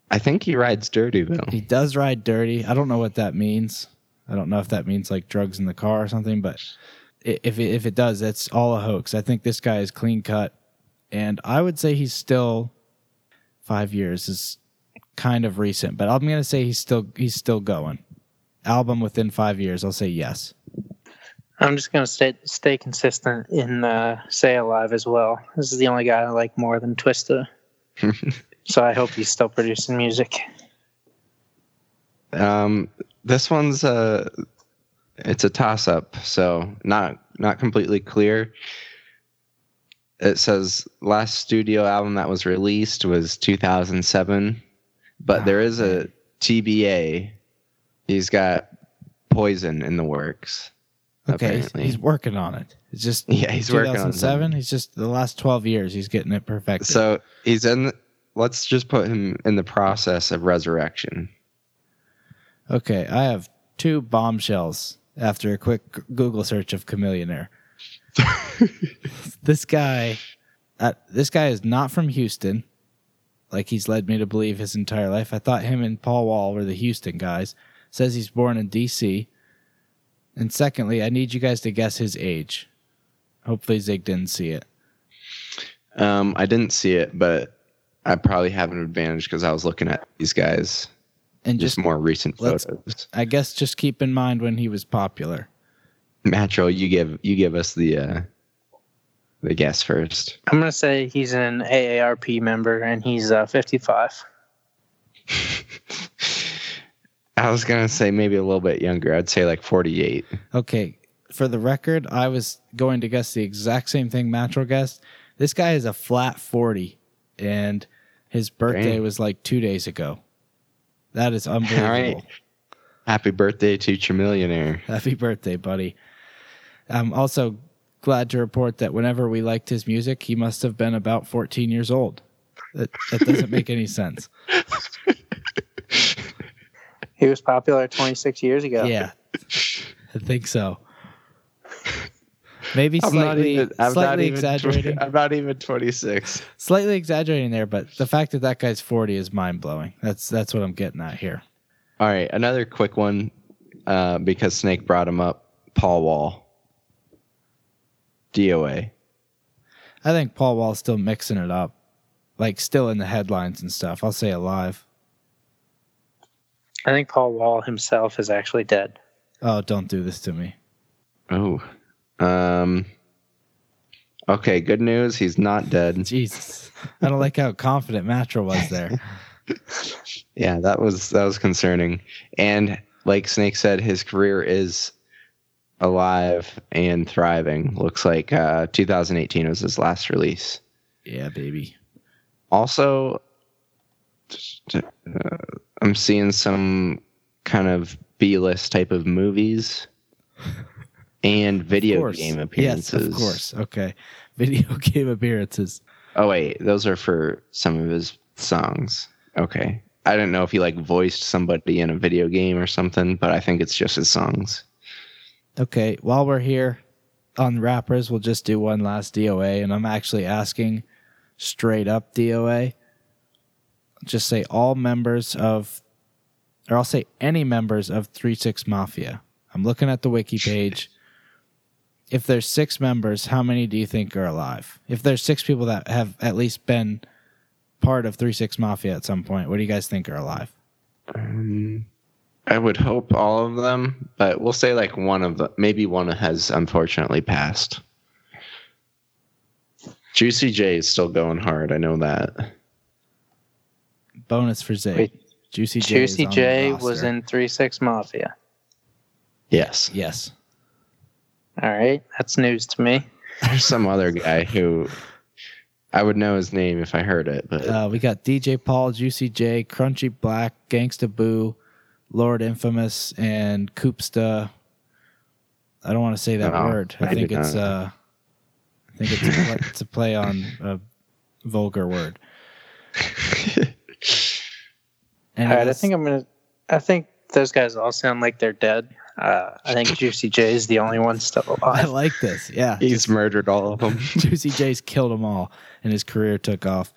I think he rides dirty though. He does ride dirty. I don't know what that means. I don't know if that means like drugs in the car or something, but if it, if it does, that's all a hoax. I think this guy is clean cut, and I would say he's still five years is kind of recent, but I'm gonna say he's still he's still going. Album within five years, I'll say yes. I'm just gonna stay stay consistent in uh, say alive as well. This is the only guy I like more than Twista. so I hope he's still producing music. Um, this one's a it's a toss up, so not not completely clear. It says last studio album that was released was 2007, but Ah, there is a TBA. He's got Poison in the works. Okay, he's, Apparently. he's working on it. It's just Yeah, he's working on 2007. He's just the last 12 years. He's getting it perfected. So he's in. Let's just put him in the process of resurrection. Okay, I have two bombshells after a quick Google search of Chamillionaire. this guy, uh, this guy is not from Houston, like he's led me to believe his entire life. I thought him and Paul Wall were the Houston guys. Says he's born in D.C. And secondly, I need you guys to guess his age. Hopefully, Zig didn't see it. Um, I didn't see it, but I probably have an advantage because I was looking at these guys And just just, more recent photos. I guess, just keep in mind when he was popular. Matro, you give you give us the uh, the guess first. I'm gonna say he's an AARP member and he's uh, 55. I was gonna say maybe a little bit younger. I'd say like forty eight. Okay, for the record, I was going to guess the exact same thing Matro guessed. This guy is a flat 40, and his birthday Dang. was like two days ago. That is unbelievable. right. Happy birthday to Chamillionaire. Happy birthday, buddy. I'm also glad to report that whenever we liked his music, he must have been about 14 years old. That, that doesn't make any sense. He was popular 26 years ago. Yeah, I think so. Maybe I'm not slightly, even. I'm not slightly even. exaggerating. I'm not even twenty six. slightly exaggerating there, but the fact that that guy's 40 is mind blowing. That's that's what I'm getting at here. All right, another quick one uh, because Snake brought him up. Paul Wall. DOA. I think Paul Wall's still mixing it up, like still in the headlines and stuff. I'll say alive. I think Paul Wall himself is actually dead. Oh, don't do this to me. Oh. Um. Okay, good news. He's not dead. Jesus, I don't like how confident Matro was there. Yeah, that was that was concerning. And like Snake said, his career is alive and thriving. Looks like uh, 2018 was his last release. Yeah, baby. Also, uh, I'm seeing some kind of B-list type of movies and video game appearances. Yes, of course. Okay. Video game appearances. Oh wait, those are for some of his songs. Okay. I don't know if he like voiced somebody in a video game or something, but I think it's just his songs. Okay, while we're here on rappers, we'll just do one last DOA, and I'm actually asking straight up DOA. Just say all members of, or I'll say any members of 3 6 Mafia. I'm looking at the wiki page. If there's six members, how many do you think are alive? If there's six people that have at least been part of 3 6 Mafia at some point, what do you guys think are alive? I would hope all of them, but we'll say like one of them. maybe one has unfortunately passed. Juicy J is still going hard. I know that. Bonus for Zay. Wait, Juicy J. Juicy J was in 3 6 Mafia. Yes. Yes. All right. That's news to me. There's some other guy who I would know his name if I heard it, but Uh, we got DJ Paul, Juicy J, Crunchy Black, Gangsta Boo, Lord Infamous, and Koopsta. I don't want to say that Oh, word. I, I think it's not. uh, I think it's a play, it's a play on a vulgar word. And All right. I think I'm going to, I think those guys all sound like they're dead. Uh, I think Juicy J is the only one still I like this. Yeah, he's murdered all of them. Juicy J's killed them all, and his career took off.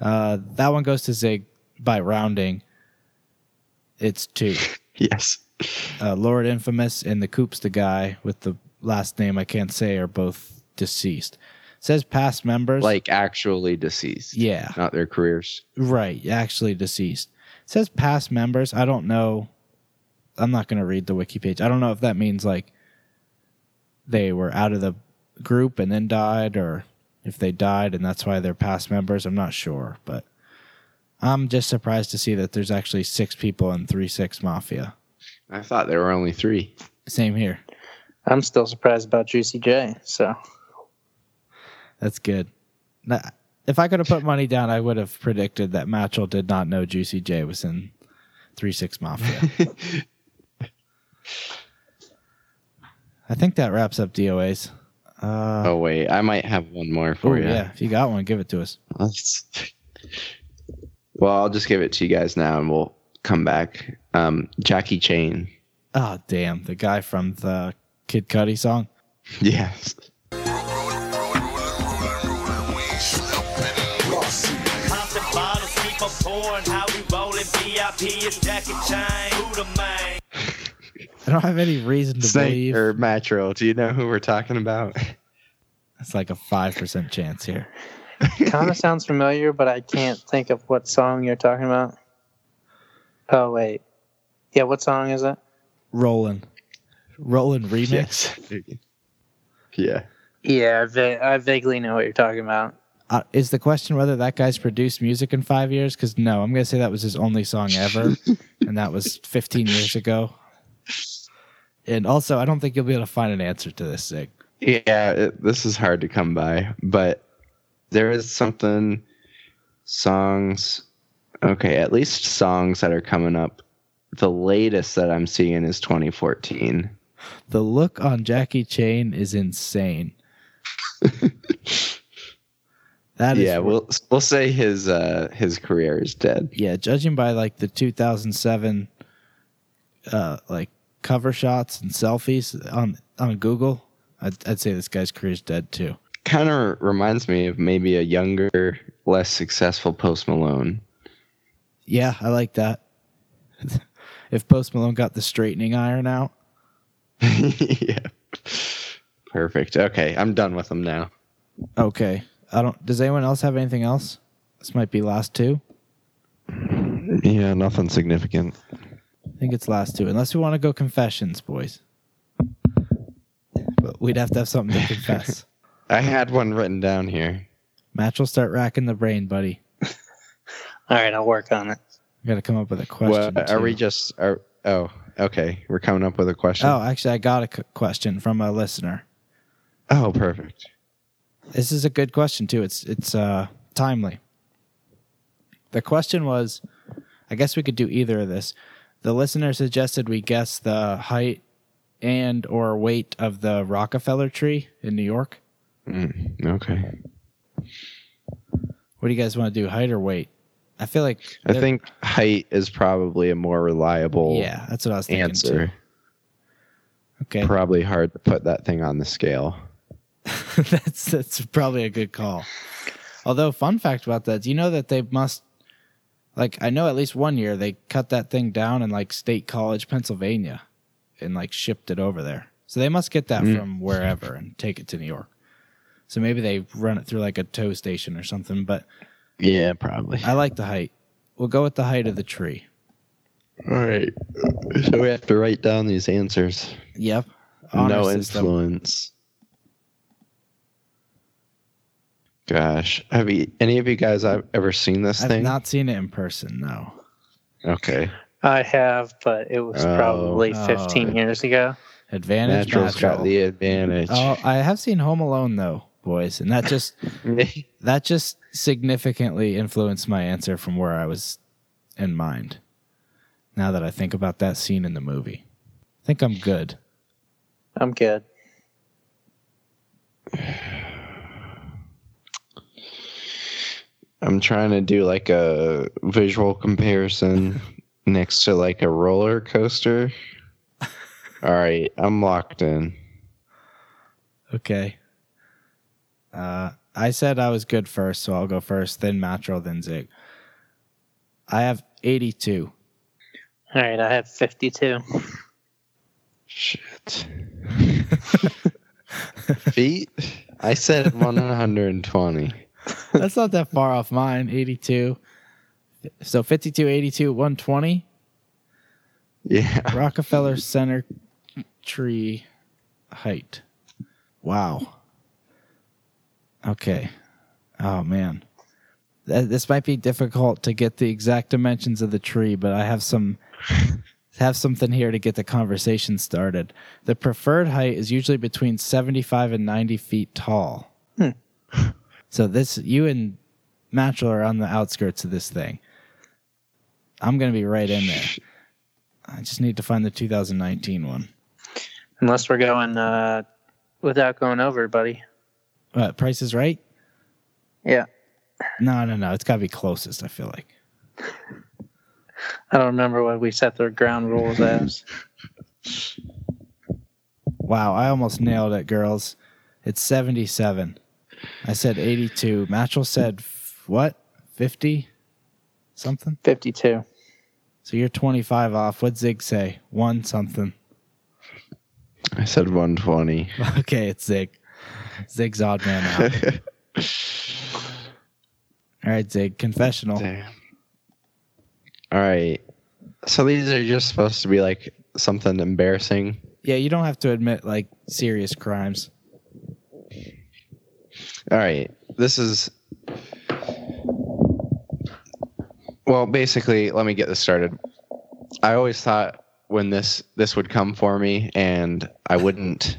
Uh, that one goes to Zig by rounding. It's two. yes. uh, Lord Infamous and the Coops, the guy with the last name I can't say are both deceased. says past members. Like actually deceased. yeah, Not their careers. right. Actually deceased. says past members. I don't know. I'm not going to read the wiki page. I don't know if that means like they were out of the group and then died, or if they died and that's why they're past members. I'm not sure, but I'm just surprised to see that there's actually six people in Three Six Mafia. I thought there were only three. Same here. I'm still surprised about Juicy J. So That's good. Now, if I could have put money down, I would have predicted that Matchell did not know Juicy J was in Three Six Mafia. I think that wraps up DOAs. Uh, oh wait, I might have one more for you. yeah, if you got one, give it to us. Well, I'll just give it to you guys now, and we'll come back. Um, Jackie Chain. Oh damn, the guy from the Kid Cudi song. Yes. Popping bottles, keep on pouring. How we rolling? VIP is Jackie Chain. Who the man? I don't have any reason to Snake believe or Matro. Do you know who we're talking about? it's like a five percent chance here. Kind of sounds familiar, but I can't think of what song you're talking about. Oh wait, yeah, what song is it? Roland. Roland remix. Yes. yeah. Yeah, I, va- I vaguely know what you're talking about. Uh, is the question whether that guy's produced music in five years? Because no, I'm gonna say that was his only song ever, and that was 15 years ago. And also, I don't think you'll be able to find an answer to this, Zig. Yeah, it, this is hard to come by, but there is something songs. Okay, at least songs that are coming up. The latest that I'm seeing is 2014. The look on Jackie Chain is insane. that is yeah, we'll we'll say his uh his career is dead. yeah, judging by like the 2007 uh like cover shots and selfies on on Google, I'd, I'd say this guy's career is dead too. Kind of reminds me of maybe a younger, less successful Post Malone. Yeah, I like that. if Post Malone got the straightening iron out, yeah. Perfect. Okay, I'm done with them now. okay. I don't. Does anyone else have anything else? This might be last two. Yeah, nothing significant. I think it's last two, unless we want to go confessions, boys. But we'd have to have something to confess. I had one written down here. Match will start racking the brain, buddy. All right, I'll work on it. We got to come up with a question. What are too. we just? Are, oh, okay. We're coming up with a question. Oh, actually, I got a question from a listener. oh, perfect. This is a good question too. It's it's uh timely. The question was, I guess we could do either of this. The listener suggested we guess the height and or weight of the Rockefeller tree in New York. Mm, okay. What do you guys want to do, height or weight? I feel like I think height is probably a more reliable yeah, that's what I was thinking. answer. Too. Okay, Probably hard to put that thing on the scale. that's that's probably a good call. Although, fun fact about that, do you know that they must, like, I know at least one year they cut that thing down in like State College, Pennsylvania, and like shipped it over there. So they must get that Mm. from wherever and take it to New York. So maybe they run it through like a tow station or something. But Yeah, probably. I like the height. We'll go with the height of the tree. All right. So we have to write down these answers. Yep. Honor no system. influence. Gosh, have you, any of you guys I've ever seen this I've thing? not seen it in person. No. Okay, I have, but it was Oh. probably Oh. 15 years ago. Advantage. Natural's got the advantage. Oh, I have seen Home Alone though, boys, and that just that just significantly influenced my answer from where I was in mind. Now that I think about that scene in the movie, I think I'm good. I'm good. I'm trying to do like a visual comparison next to like a roller coaster. All right, I'm locked in. Okay. Uh, I said I was good first, so I'll go first, then Matro, then Zig. I have 82. All right, I have 52. Shit. Feet? I said 120. That's not that far off mine. 82. So 52, 82, 120. Yeah. Rockefeller Center tree height. Wow. Okay. Oh man. This might be difficult to get the exact dimensions of the tree, but I have some have something here to get the conversation started. The preferred height is usually between 75 and 90 feet tall. So this you and Matchell are on the outskirts of this thing. I'm going to be right in there. I just need to find the 2019 one. Unless we're going uh, without going over, buddy. What, Price is Right? Yeah. No, no, no. It's got to be closest, I feel like. I don't remember what we set the ground rules as. Wow, I almost nailed it, girls. It's 77. I said 82. Matchell said, f- what? 50? Something? 52. So you're 25 off. What'd Zig say? One something. I said 120. Okay, it's Zig. Zig's odd man out. All right, Zig, confessional. Damn. All right. So these are just supposed to be like something embarrassing. Yeah, you don't have to admit like serious crimes. All right. This is Well, basically, let me get this started. I always thought when this this would come for me and I wouldn't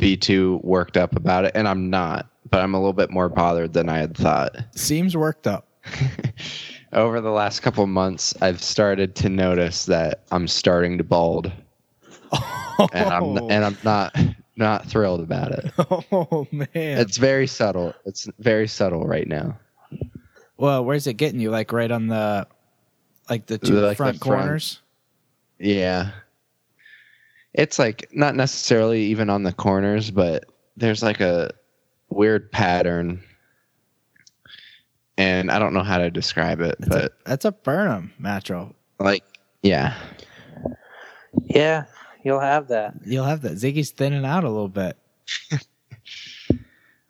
be too worked up about it and I'm not, but I'm a little bit more bothered than I had thought. Seems worked up. Over the last couple months, I've started to notice that I'm starting to bald, and I'm and I'm not not thrilled about it. oh man. It's very subtle. It's very subtle right now. well, where's it getting you? Like right on the, like the two Like the front front. corners. Yeah, it's like not necessarily even on the corners, but there's like a weird pattern, and I don't know how to describe it, That's, but a, that's a Burnham matro. like yeah, Yeah, you'll have that. You'll have that. Ziggy's thinning out a little bit.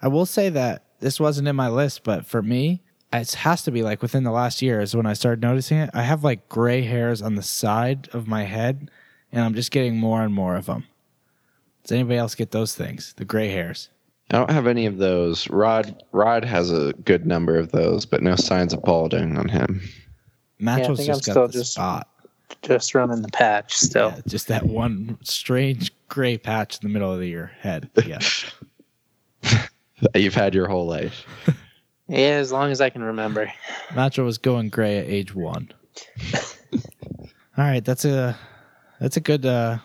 I will say that this wasn't in my list, but for me, it has to be like within the last year is when I started noticing it. I have like gray hairs on the side of my head, and I'm just getting more and more of them. Does anybody else get those things? The gray hairs? I don't have any of those. Rod Rod has a good number of those, but no signs of balding on him. Macho's think I'm just got still the just- spot. Just running the patch still. Yeah, just that one strange gray patch in the middle of your head. Yeah. You've had your whole life. Yeah, as long as I can remember. Macho was going gray at age one. All right, that's a that's a good uh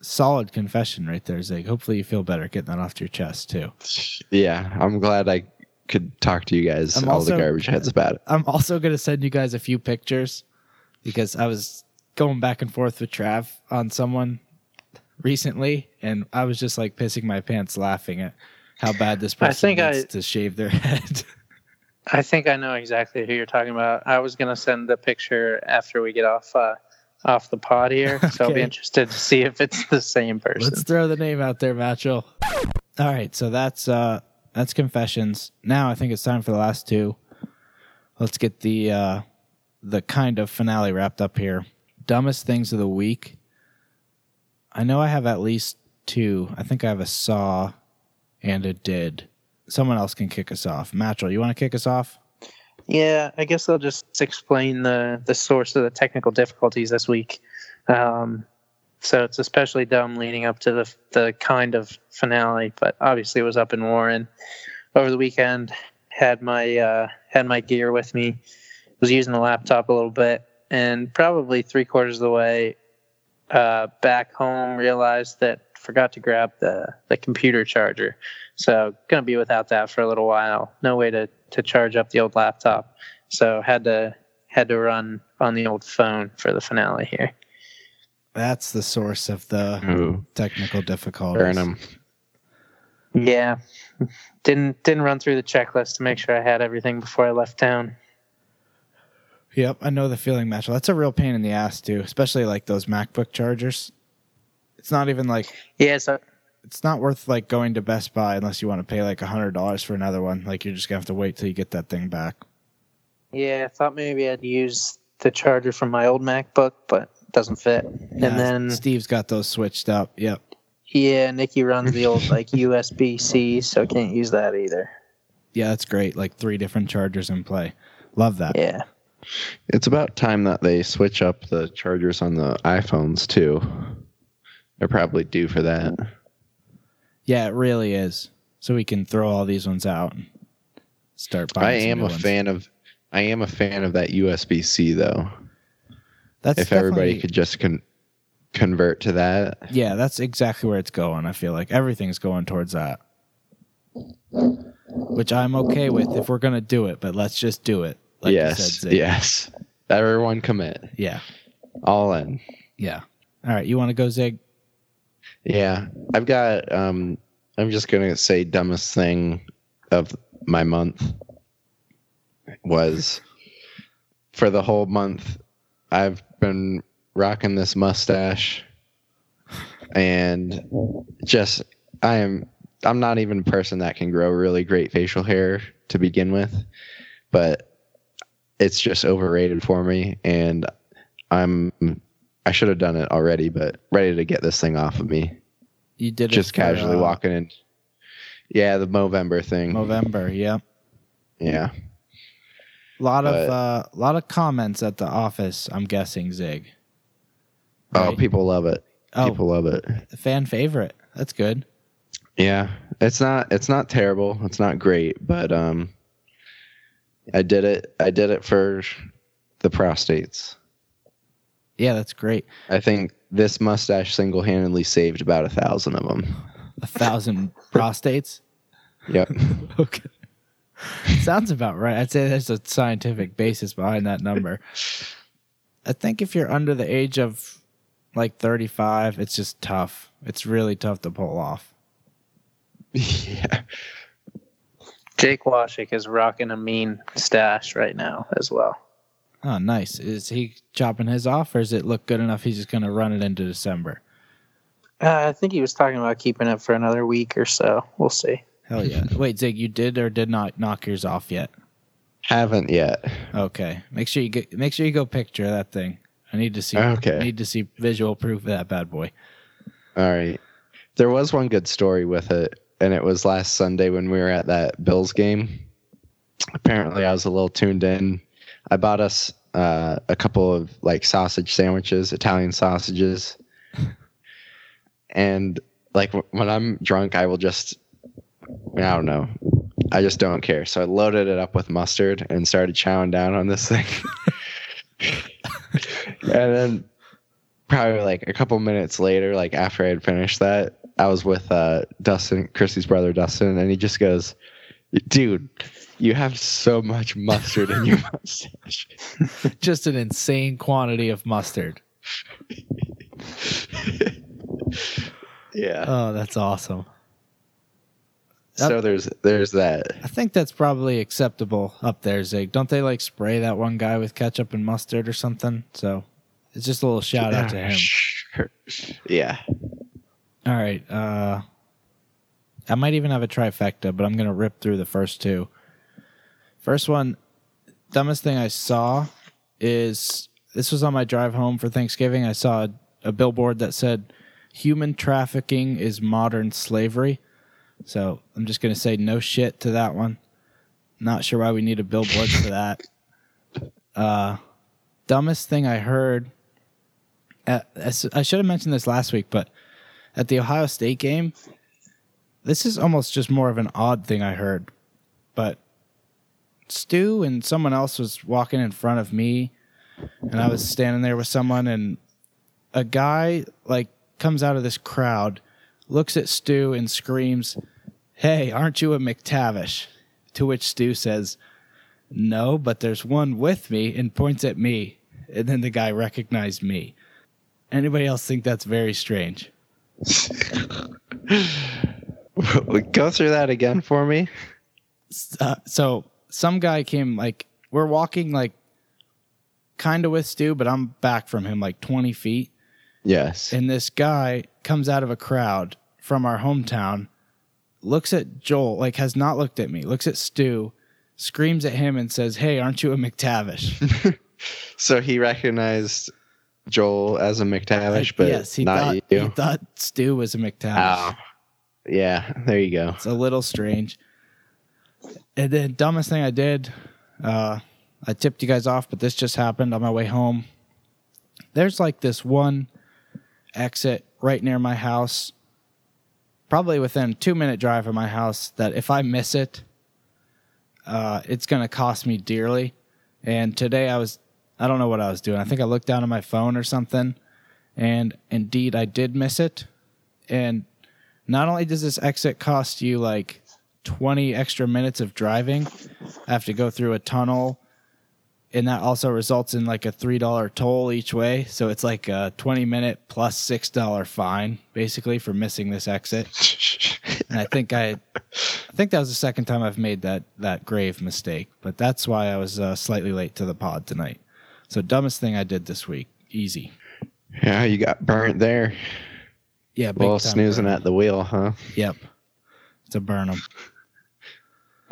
solid confession right there, Zig. Hopefully you feel better getting that off your chest too. Yeah, I'm glad I could talk to you guys, I'm all also- the garbage heads about it. I'm also gonna send you guys a few pictures because I was going back and forth with Trav on someone recently and I was just like pissing my pants laughing at how bad this I person think I- needs to shave their head. I think I know exactly who you're talking about. I was gonna send the picture after we get off uh, off the pod here, so I'll be interested to see if it's the same person. Let's throw the name out there, Macho. All right, so that's uh that's confessions. Now I think it's time for the last two. Let's get the uh the kind of finale wrapped up here. Dumbest things of the week. I know I have at least two. I think I have a saw and a did. Someone else can kick us off. Macho, you want to kick us off? Yeah, I guess I'll just explain the the source of the technical difficulties this week. Um, so it's especially dumb leading up to the the kind of finale, but obviously it was up in Warren over the weekend. Had my uh, had my gear with me. Was using the laptop a little bit, and probably three quarters of the way uh, back home, realized that forgot to grab the the computer charger. So gonna be without that for a little while. No way to to charge up the old laptop. So had to had to run on the old phone for the finale here. That's the source of the Ooh, technical difficulties. burn 'em. Yeah. Didn't didn't run through the checklist to make sure I had everything before I left town. Yep, I know the feeling, Macho. That's a real pain in the ass too, especially like those MacBook chargers. It's not even like Yeah, so it's not worth like going to Best Buy unless you want to pay like a hundred dollars for another one. Like you're just gonna have to wait till you get that thing back. yeah, I thought maybe I'd use the charger from my old MacBook, but it doesn't fit. Yeah, and then Steve's got those switched up. Yep. yeah, Nikki runs the old like USB C, so can't use that either. Yeah, that's great. Like three different chargers in play. Love that. Yeah. It's about time that they switch up the chargers on the iPhones too. They're probably due for that. Yeah, it really is. So we can throw all these ones out and start buying. I am a ones. fan of I am a fan of that USB C though. That's if everybody could just con- convert to that. Yeah, that's exactly where it's going. I feel like everything's going towards that. Which I'm okay with if we're gonna do it, but let's just do it. Like you yes. said, Zig. yes. Everyone commit. Yeah. All in. Yeah. All right, you want to go Zig? Yeah. I've got um I'm just gonna say dumbest thing of my month was for the whole month I've been rocking this mustache and just I am I'm not even a person that can grow really great facial hair to begin with. but it's just overrated for me, and I'm I should have done it already, but ready to get this thing off of me. You did it just for, casually uh, walking in. Yeah, the Movember thing. November. Yeah, Yeah. a lot of But- uh, lot of comments at the office. I'm guessing Zig. Oh, people love it. Oh, People love it. fan favorite. That's good. Yeah, it's not it's not terrible. It's not great, but um, I did it. I did it for the prostates. Yeah, that's great. I think this mustache single handedly saved about a thousand of them. A thousand prostates. Yep. okay. Sounds about right. I'd say there's a scientific basis behind that number. I think if you're under the age of like 35, it's just tough. It's really tough to pull off. yeah. Jake Washik is rocking a mean stash right now as well. Oh, nice. Is he chopping his off, or does it look good enough he's just going to run it into December? Uh, I think he was talking about keeping it for another week or so. We'll see. Hell yeah. Wait, Zig, you did or did not knock yours off yet? Haven't yet. Okay. Make sure you get make sure you go picture that thing. I need to see Okay. I need to see visual proof of that bad boy. All right. There was one good story with it, and it was last Sunday when we were at that Bills game. Apparently, I was a little tuned in. I bought us uh, a couple of like sausage sandwiches, Italian sausages, and like when I'm drunk, I will just I don't know. I just don't care. So I loaded it up with mustard and started chowing down on this thing. and then probably like a couple minutes later, like after I had finished that, I was with uh, Dustin, Chrissy's brother Dustin, and he just goes, "Dude, you have so much mustard in your mustache." Just an insane quantity of mustard. yeah. Oh, that's awesome. so there's there's that. I think that's probably acceptable up there, Zig. Don't they like spray that one guy with ketchup and mustard or something? So it's just a little shout out to him. Sure. Yeah. All right. Uh, I might even have a trifecta, but I'm going to rip through the first two. First one, dumbest thing I saw is this was on my drive home for Thanksgiving. I saw a, a billboard that said, Human trafficking is modern slavery. So I'm just to say no shit to that one. Not sure why we need a billboard for that. Uh, dumbest thing I heard. Uh, I should have mentioned this last week, but at the Ohio State game, this is almost just more of an odd thing I heard. But Stu and someone else was walking in front of me, and I was standing there with someone, and a guy like comes out of this crowd, looks at Stu and screams, "Hey, aren't you a McTavish?" To which Stu says, "No, but there's one with me," and points at me. And then the guy recognized me. Anybody else think that's very strange? Go through that again for me. uh, so some guy came like we're walking like kind of with Stu, but I'm back from him like 20 feet, Yes. and this guy comes out of a crowd from our hometown, looks at Joel, like has not looked at me, looks at Stu, screams at him and says, "Hey, aren't you a McTavish?" So he recognized Joel as a McTavish, uh, but yes, he not thought you. he thought Stu was a McTavish. Oh. Yeah, there you go. It's a little strange. And then dumbest thing I did, uh, I tipped you guys off, but this just happened on my way home. There's like this one exit right near my house, probably within two minute drive of my house. That if I miss it, uh, it's gonna cost me dearly. And today I was, I don't know what I was doing. I think I looked down at my phone or something, and indeed I did miss it. And not only does this exit cost you like 20 extra minutes of driving, I have to go through a tunnel, and that also results in like a $3 toll each way. So it's like a 20 minute plus $6 fine basically for missing this exit. And I think I, I think that was the second time I've made that, that grave mistake, but that's why I was uh, slightly late to the pod tonight. So dumbest thing I did this week. Easy. Yeah, you got burnt there. Yeah. big Well, snoozing burn. at the wheel, huh? Yep. It's a burn 'em.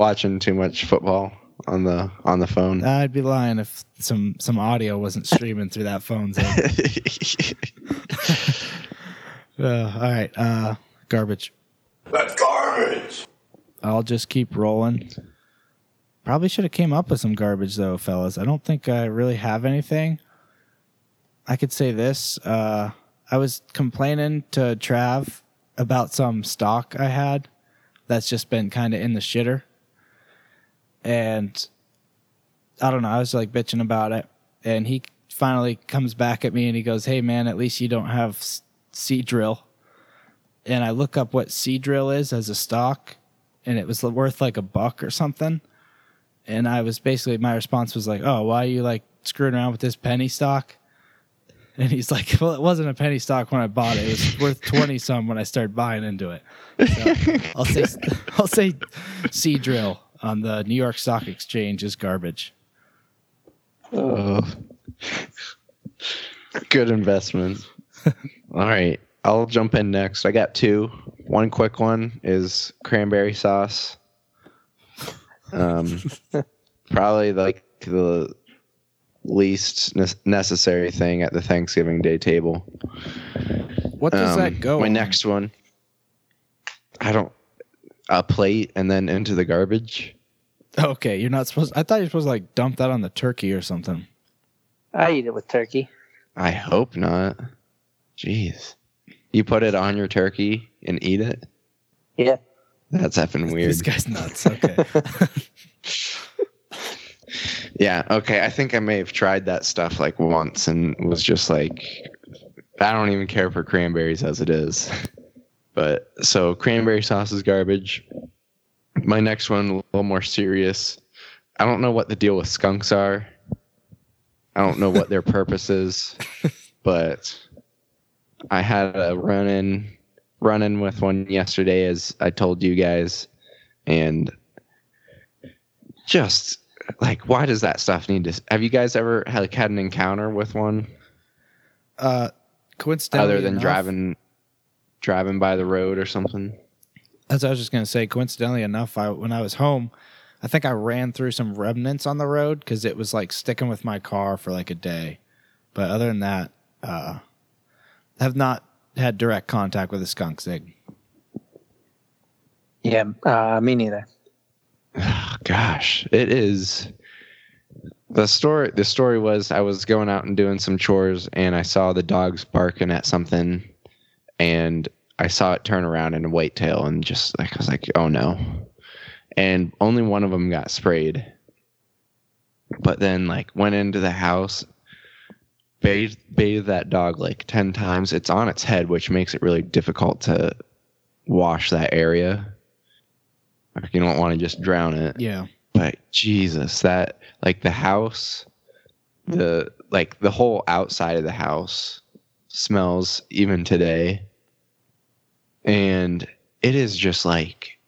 Watching too much football on the on the phone. I'd be lying if some some audio wasn't streaming through that phone. So. Uh, all right, uh, garbage. That's garbage. I'll just keep rolling. Probably should have came up with some garbage though, fellas. I don't think I really have anything. I could say this. Uh, I was complaining to Trav about some stock I had that's just been kind of in the shitter. And I don't know, I was like bitching about it. And he finally comes back at me and he goes, Hey man, at least you don't have Seadrill. And I look up what Seadrill is as a stock and it was worth like a buck or something. And I was basically, my response was like, Oh, why are you like screwing around with this penny stock? And he's like, Well, it wasn't a penny stock when I bought it. It was worth 20 some when I started buying into it. So I'll say, I'll say Seadrill on the New York Stock Exchange is garbage. Oh. Good investment. All right. I'll jump in next. I got two. One quick one is cranberry sauce. Um, probably like the least ne- necessary thing at the Thanksgiving Day table. What does Um, that go? My on? next one. I don't. A plate and then into the garbage. Okay, you're not supposed. I thought you were supposed to like dump that on the turkey or something. I eat it with turkey. I hope not. Jeez. You put it on your turkey and eat it? Yeah. That's effing weird. This guy's nuts. Okay. Yeah, okay. I think I may have tried that stuff like once and was just like, I don't even care for cranberries as it is. But so cranberry sauce is garbage. My next one, a little more serious. I don't know what the deal with skunks are. I don't know what their purpose is, but I had a run in run in with one yesterday as I told you guys and just like why does that stuff need to have you guys ever had, like, had an encounter with one Uh, coincidentally, other than enough- driving driving by the road or something As I was just gonna say, coincidentally enough, I when I was home, I think I ran through some remnants on the road because it was like sticking with my car for like a day. But other than that, uh, have not had direct contact with a skunk zig. Yeah. Uh, me neither. oh, gosh it is the story the story was i was going out and doing some chores and i saw the dogs barking at something and i saw it turn around in a white tail and just like i was like oh no. And only one of them got sprayed. But then like went into the house bathed, bathed that dog like 10 times. It's on its head which makes it really difficult to wash that area. Like you don't want to just drown it. Yeah, but jesus that like the house the like the whole outside of the house smells even today and it is just like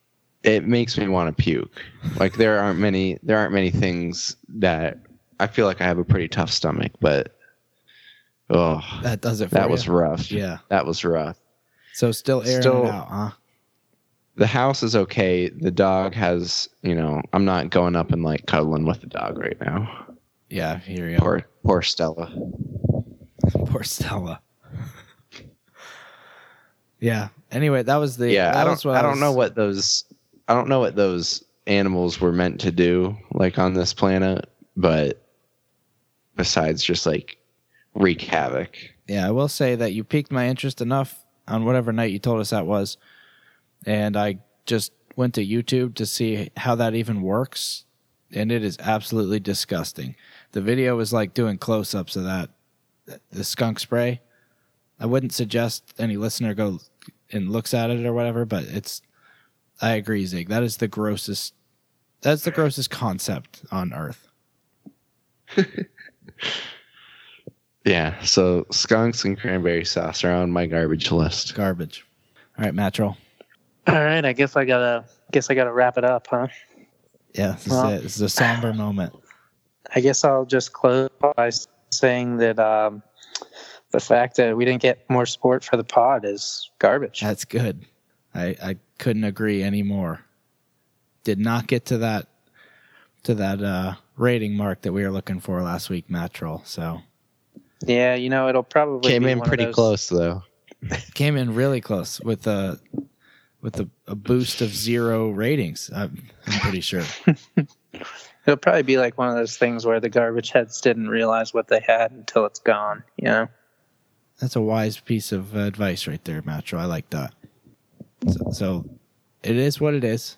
it makes me want to puke like there aren't many there aren't many things that i feel like i have a pretty tough stomach but oh that does it. For that you. was rough Yeah. that was rough So still airing Still- it out, huh? the house is okay. The dog has, you know, I'm not going up and like cuddling with the dog right now. Yeah, here you Poor, poor Stella. Poor Stella. yeah. Anyway, that was the yeah, I don't, I don't was- know what those, I don't know what those animals were meant to do, like on this planet. But besides just like wreak havoc. Yeah, I will say that you piqued my interest enough on whatever night you told us that was, and I just went to YouTube to see how that even works, and it is absolutely disgusting. The video was like doing close-ups of that the skunk spray. I wouldn't suggest any listener go and looks at it or whatever, but it's. I agree, Zig. That is the grossest. That's the grossest concept on Earth. Yeah, so skunks and cranberry sauce are on my garbage list. Garbage. All right, Matro. All right. I guess I gotta. Guess I gotta wrap it up, huh? Yeah, this Well- is it. This is a somber moment. I guess I'll just close by saying that um, the fact that we didn't get more support for the pod is garbage. That's good. I, I couldn't agree anymore. Did not get to that to that uh, rating mark that we were looking for last week, Matt Troll. So Yeah, you know it'll probably Came be in one of pretty those- close though. came in really close with a with a, a boost of zero ratings. I'm, I'm pretty sure. It'll probably be like one of those things where the garbage heads didn't realize what they had until it's gone. You know. That's a wise piece of advice right there, Matro. I like that. So, so it is what it is.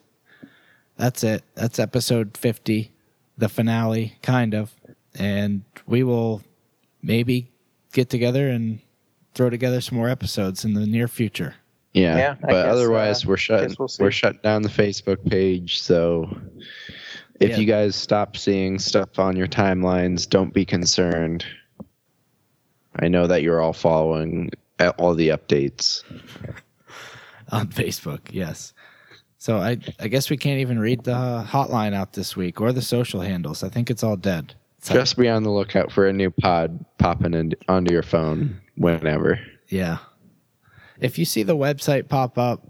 That's it. That's episode 50, the finale, kind of. And we will maybe get together and throw together some more episodes in the near future. Yeah, Yeah, but guess, otherwise uh, we're shutting we'll we're shutting down the Facebook page. So if Yeah. you guys stop seeing stuff on your timelines, don't be concerned. I know that you're all following uh, all the updates. on Facebook. Yes. So I I guess we can't even read the hotline out this week or the social handles. I think it's all dead. So- Just be on the lookout for a new pod popping in, onto your phone whenever. yeah. If you see the website pop up,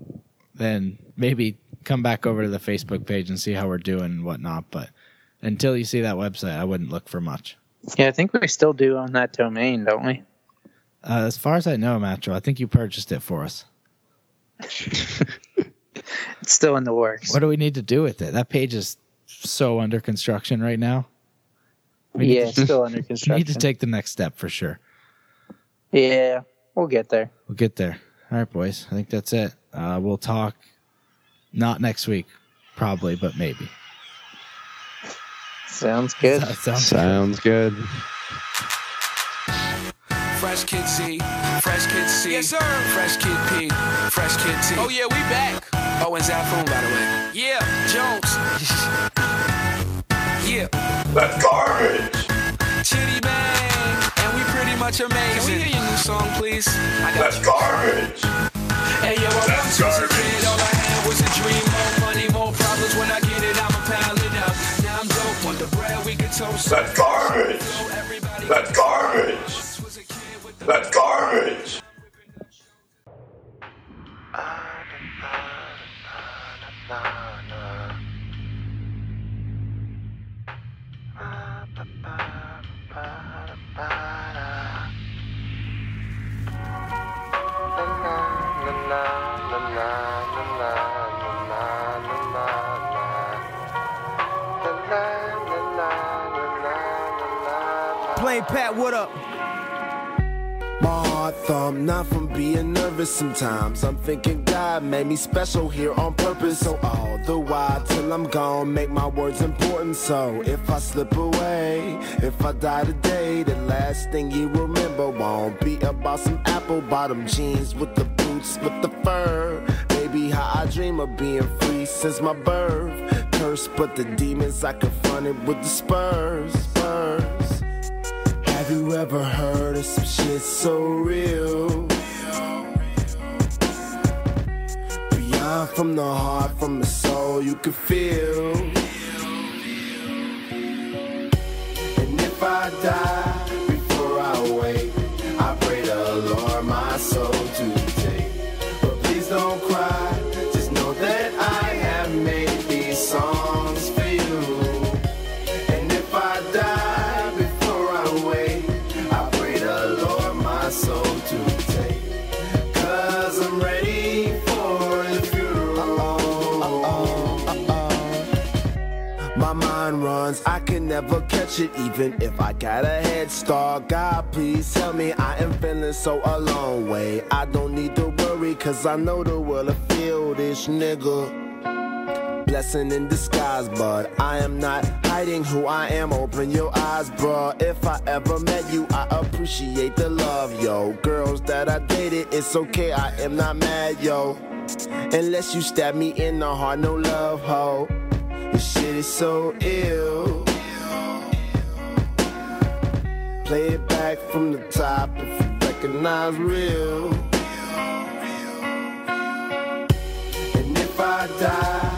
then maybe come back over to the Facebook page and see how we're doing and whatnot. But until you see that website, I wouldn't look for much. Yeah, I think we still do own that domain, don't we? Uh, as far as I know, Matro, I think you purchased it for us. It's still in the works. What do we need to do with it? That page is so under construction right now. We yeah, to- still under construction. we construction. need to take the next step for sure. yeah, we'll get there. We'll get there. All right, boys. I think that's it. Uh, we'll talk not next week, probably, but maybe. Sounds good. That sounds Sounds good. Fresh Kid Z, Fresh Kid C. Yes, sir. Fresh Kid P, Fresh Kid T. Oh, yeah, we back. Oh, and Zafoon, by the way. Yeah, Jones. yeah. That's garbage. Chitty Bang. And we pretty much amazing. Can we hear your new song, please? I got That's you. garbage. Hey, yo, I That's once a garbage. kid. All I had was a dream. More money, more problems. When I get it, That's garbage. That's garbage. That's garbage. Pat, what up? My heart thump, not from being nervous sometimes. I'm thinking God made me special here on purpose. So all the while till I'm gone, make my words important. So if I slip away, if I die today, the last thing you remember won't be about some apple bottom jeans with the boots, with the fur. Baby, how I dream of being free since my birth. Cursed, but the demons I confronted with the spurs. You ever heard of some shit so real? Beyond from the heart, from the soul, you can feel. And if I die never catch it, even if I got a head start. God, please help me, I am feeling so alone. Way, I don't need to worry, cause I know the world will feel this nigga blessing in disguise, but I am not hiding who I am. Open your eyes, bruh. If I ever met you, I appreciate the love, yo. Girls that I dated, it's okay, I am not mad, yo. Unless you stab me in the heart, no love, ho. This shit is so ill. Play it back from the top if you recognize real. And if I die